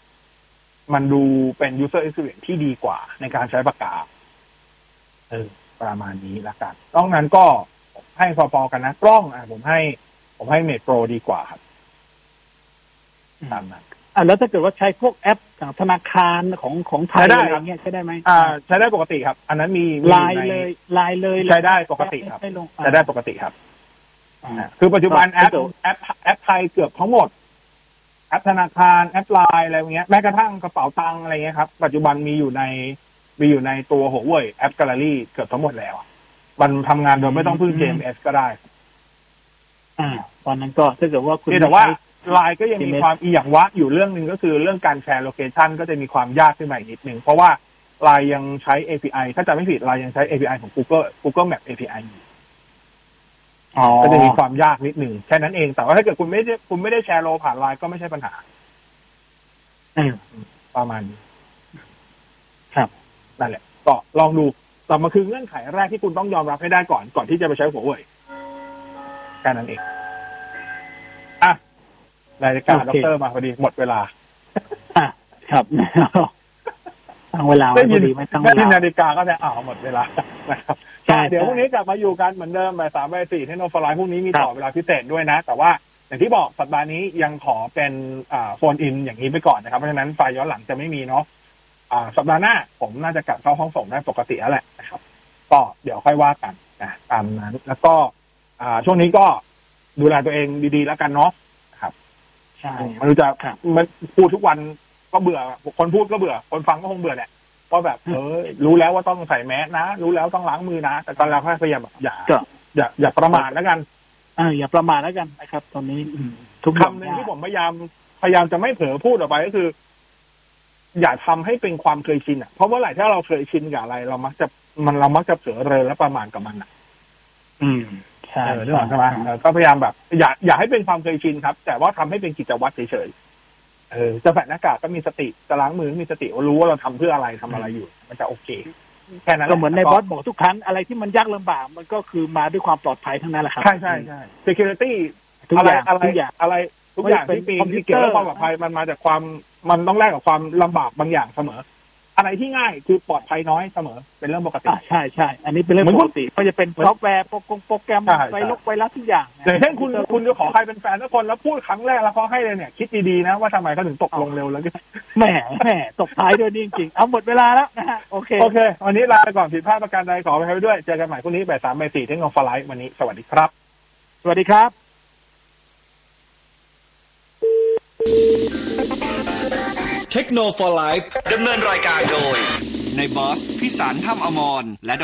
มันดูเป็น user experience ที่ดีกว่าในการใช้ปากกา เออ ประมาณนี้ละกันนอกนั้นก็ให้พอๆกันนะ กล้องอะผมให้ ผมให้ Mate Pro ดีกว่าครับตามนั้นอะแล้วถ้าเกิดว่าใช้พวกแอปของธนาคารของของไทยใช้ได้อะไรครับเงี้ยใช้ได้ไหมอ่า ใช้ได้ปกติครับ อันนั้นมีมีไลน์ในเลยไลน์เลยใช้ได้ปกติครับไม่ลงใช้ได้ปกติครับอ่าคือปัจจุบันแอปแอปแอปไทยเกือบทั้งหมด แอปธนาคารแอปไลน์อะไรอย่างเงี้ยแม้กระทั่งกระเป๋าตังค์อะไรเงี้ยครับ ปัจจุบันมีอยู่ในมีอยู่ในตัวหัวเว่ย AppGallery เกือบทั้งหมดแล้วอะมันทำงานโดยไม่ต้องพึ่ง GMS ก็ได้ อ่า ตอนนั้นก็ถ้าเกิดว่าคุณเพียงแต่ว่าใช้ไลน์ก็ยังมีความอีหยังวะอยู่เรื่องหนึ่งก็คือเรื่องการแชร์ location ก็จะมีความยากขึ้นมาอีกนิดนึงเพราะว่าไลน์ยังใช้ API ถ้าจำไม่ผิดไลน์ยังใช้ API ของ Google Google Map API อยู่อ๋อ ก็จะมีความยากนิดหนึ่งแค่นั้นเองแต่ว่าถ้าเกิดคุณไม่ได้คุณไม่ได้แชร์โลผ่านไลน์ก็ไม่ใช่ปัญหาอืมประมาณนี้ครับนั่นแหละ ก็ลองดูแต่มาคือเงื่อนไขแรกที่คุณต้องยอมรับให้ได้ก่อนก่อนที่จะไปใช้หัวเว่ยแค่นั้นเองอะรายการโอด็อเคกเตอร์มาพอดีหมดเวลาอะครับตั้งเวลาไว้พอดีไม่ตั้งเวได้ยินลานาฬิกาก็จะอ้าวหมดเวลา นะครับใช่เดี๋ยวใช่พรุ่งนี้กลับมาอยู่กันเหมือนเดิมบ่ายสามบ่ายสี่เทคโนโลยีพรุ่งนี้มีต่อเวลาพิเศษด้วยนะ แต่ว่าอย่างที่บอกสัปดาห์นี้ยังขอเป็นอ่าโฟนอินอย่างนี้ไปก่อนนะครับ เพราะฉะนั้นไฟล์ย้อนหลังจะไม่มีเนาะอ่าสัปดาห์หน้าผมน่าจะกลับเข้าห้องส่งได้ปกติแล้วแหละนะครับ ก็เดี๋ยวค่อยว่ากันนะตามนั้น แล้วก็อ่าช่วงนี้ก็ดูแลตัวเองดีๆแล้วกันเนาะนะครับใช่ไมันรู้จะมันพูดทุกวันก็เบื่อคนพูดก็เบื่อ คนฟังก็คงเบื่อแหละ ว่าแบบเออรู้แล้วว่าต้องใส่แมสนะ รู้แล้วต้องล้างมือนะ แต่ตอนเราพยายามแบบอย่าก็อย่าอย่าประมาทแล้วกันอ่าอย่าประมาทแล้วกันนะครับ ตอนนี้อืมทุกคำหนึ่งที่ผมพยายามพยายามจะไม่เผลอพูดออกไปก็คือ อย่าทำให้เป็นความเคยชินอะเพราะเมื่อไหร่ถ้าเราเคยชินกับอะไร เรามักจะมันเรามักจะเผลอเรอและประมาทกับมันอะ อืมใช่เออนึกออกใช่ไหมเออก็พยายามแบบ อย่าอย่าให้เป็นความเคยชินครับ แต่ว่าทำให้เป็นกิจวัตรเฉยๆ เออจะใส่หน้ากากก็มีสติจะล้างมือก็มีสติรู้ว่าเราทำเพื่ออะไรทำอะไรอยู่ มันจะโอเคแค่นั้นแหก็ละเหมือนในแล้วบอสบอกทุกครั้งอะไรที่มันยากลำบากมันก็คือมาด้วยความปลอดภัยทั้งนั้นแหละครับ ใช่ใช่ใช่ security ทุกอะไรอย่างอะไรทุกอย่างอะไรทุกอย่างไม่ที่เป็นมีคอมพิวที่เกี่ยวกับเตอร์ความปลอดภัยมันมาจากความมันต้องแลกกับความลำบากบางอย่างเสมอ อะไรที่ง่ายคือปลอดภัยน้อยเสมอ เป็นเรื่องปกติอ่าใช่ใช่อันนี้เป็นเรื่องเหมือนปคุณกติก็จะเป็นซอฟต์แวร์โปรโปรแกรมใช่ใช่ไวรัสไวรัสทุกอย่างอย่างเช่นคุณคุณจะขอใครเป็นแฟนสักคนแล้วพูดครั้งแรกแล้วเขาให้เลยเนี่ยคิดดีๆนะว่าทำไมเขาถึงตกลงเร็วแล้วก็แหมแหมตกท้ายด้วยนี่จริงๆเอาหมดเวลาแล้วนะฮะโอเคโอเควันนี้ลาไปก่อนผิดพลาดประการใดขอไปด้วยเจอกันใหม่พรุ่งนี้บ่ายสามบ่ายสี่เทคโนโลยีไลฟ์วันนี้ สวัสดีครับ สวัสดีครับ เทคโนโลยีไลฟ์ดำเนินรายการโดย ในบอสพิสารถ้ำอมรและ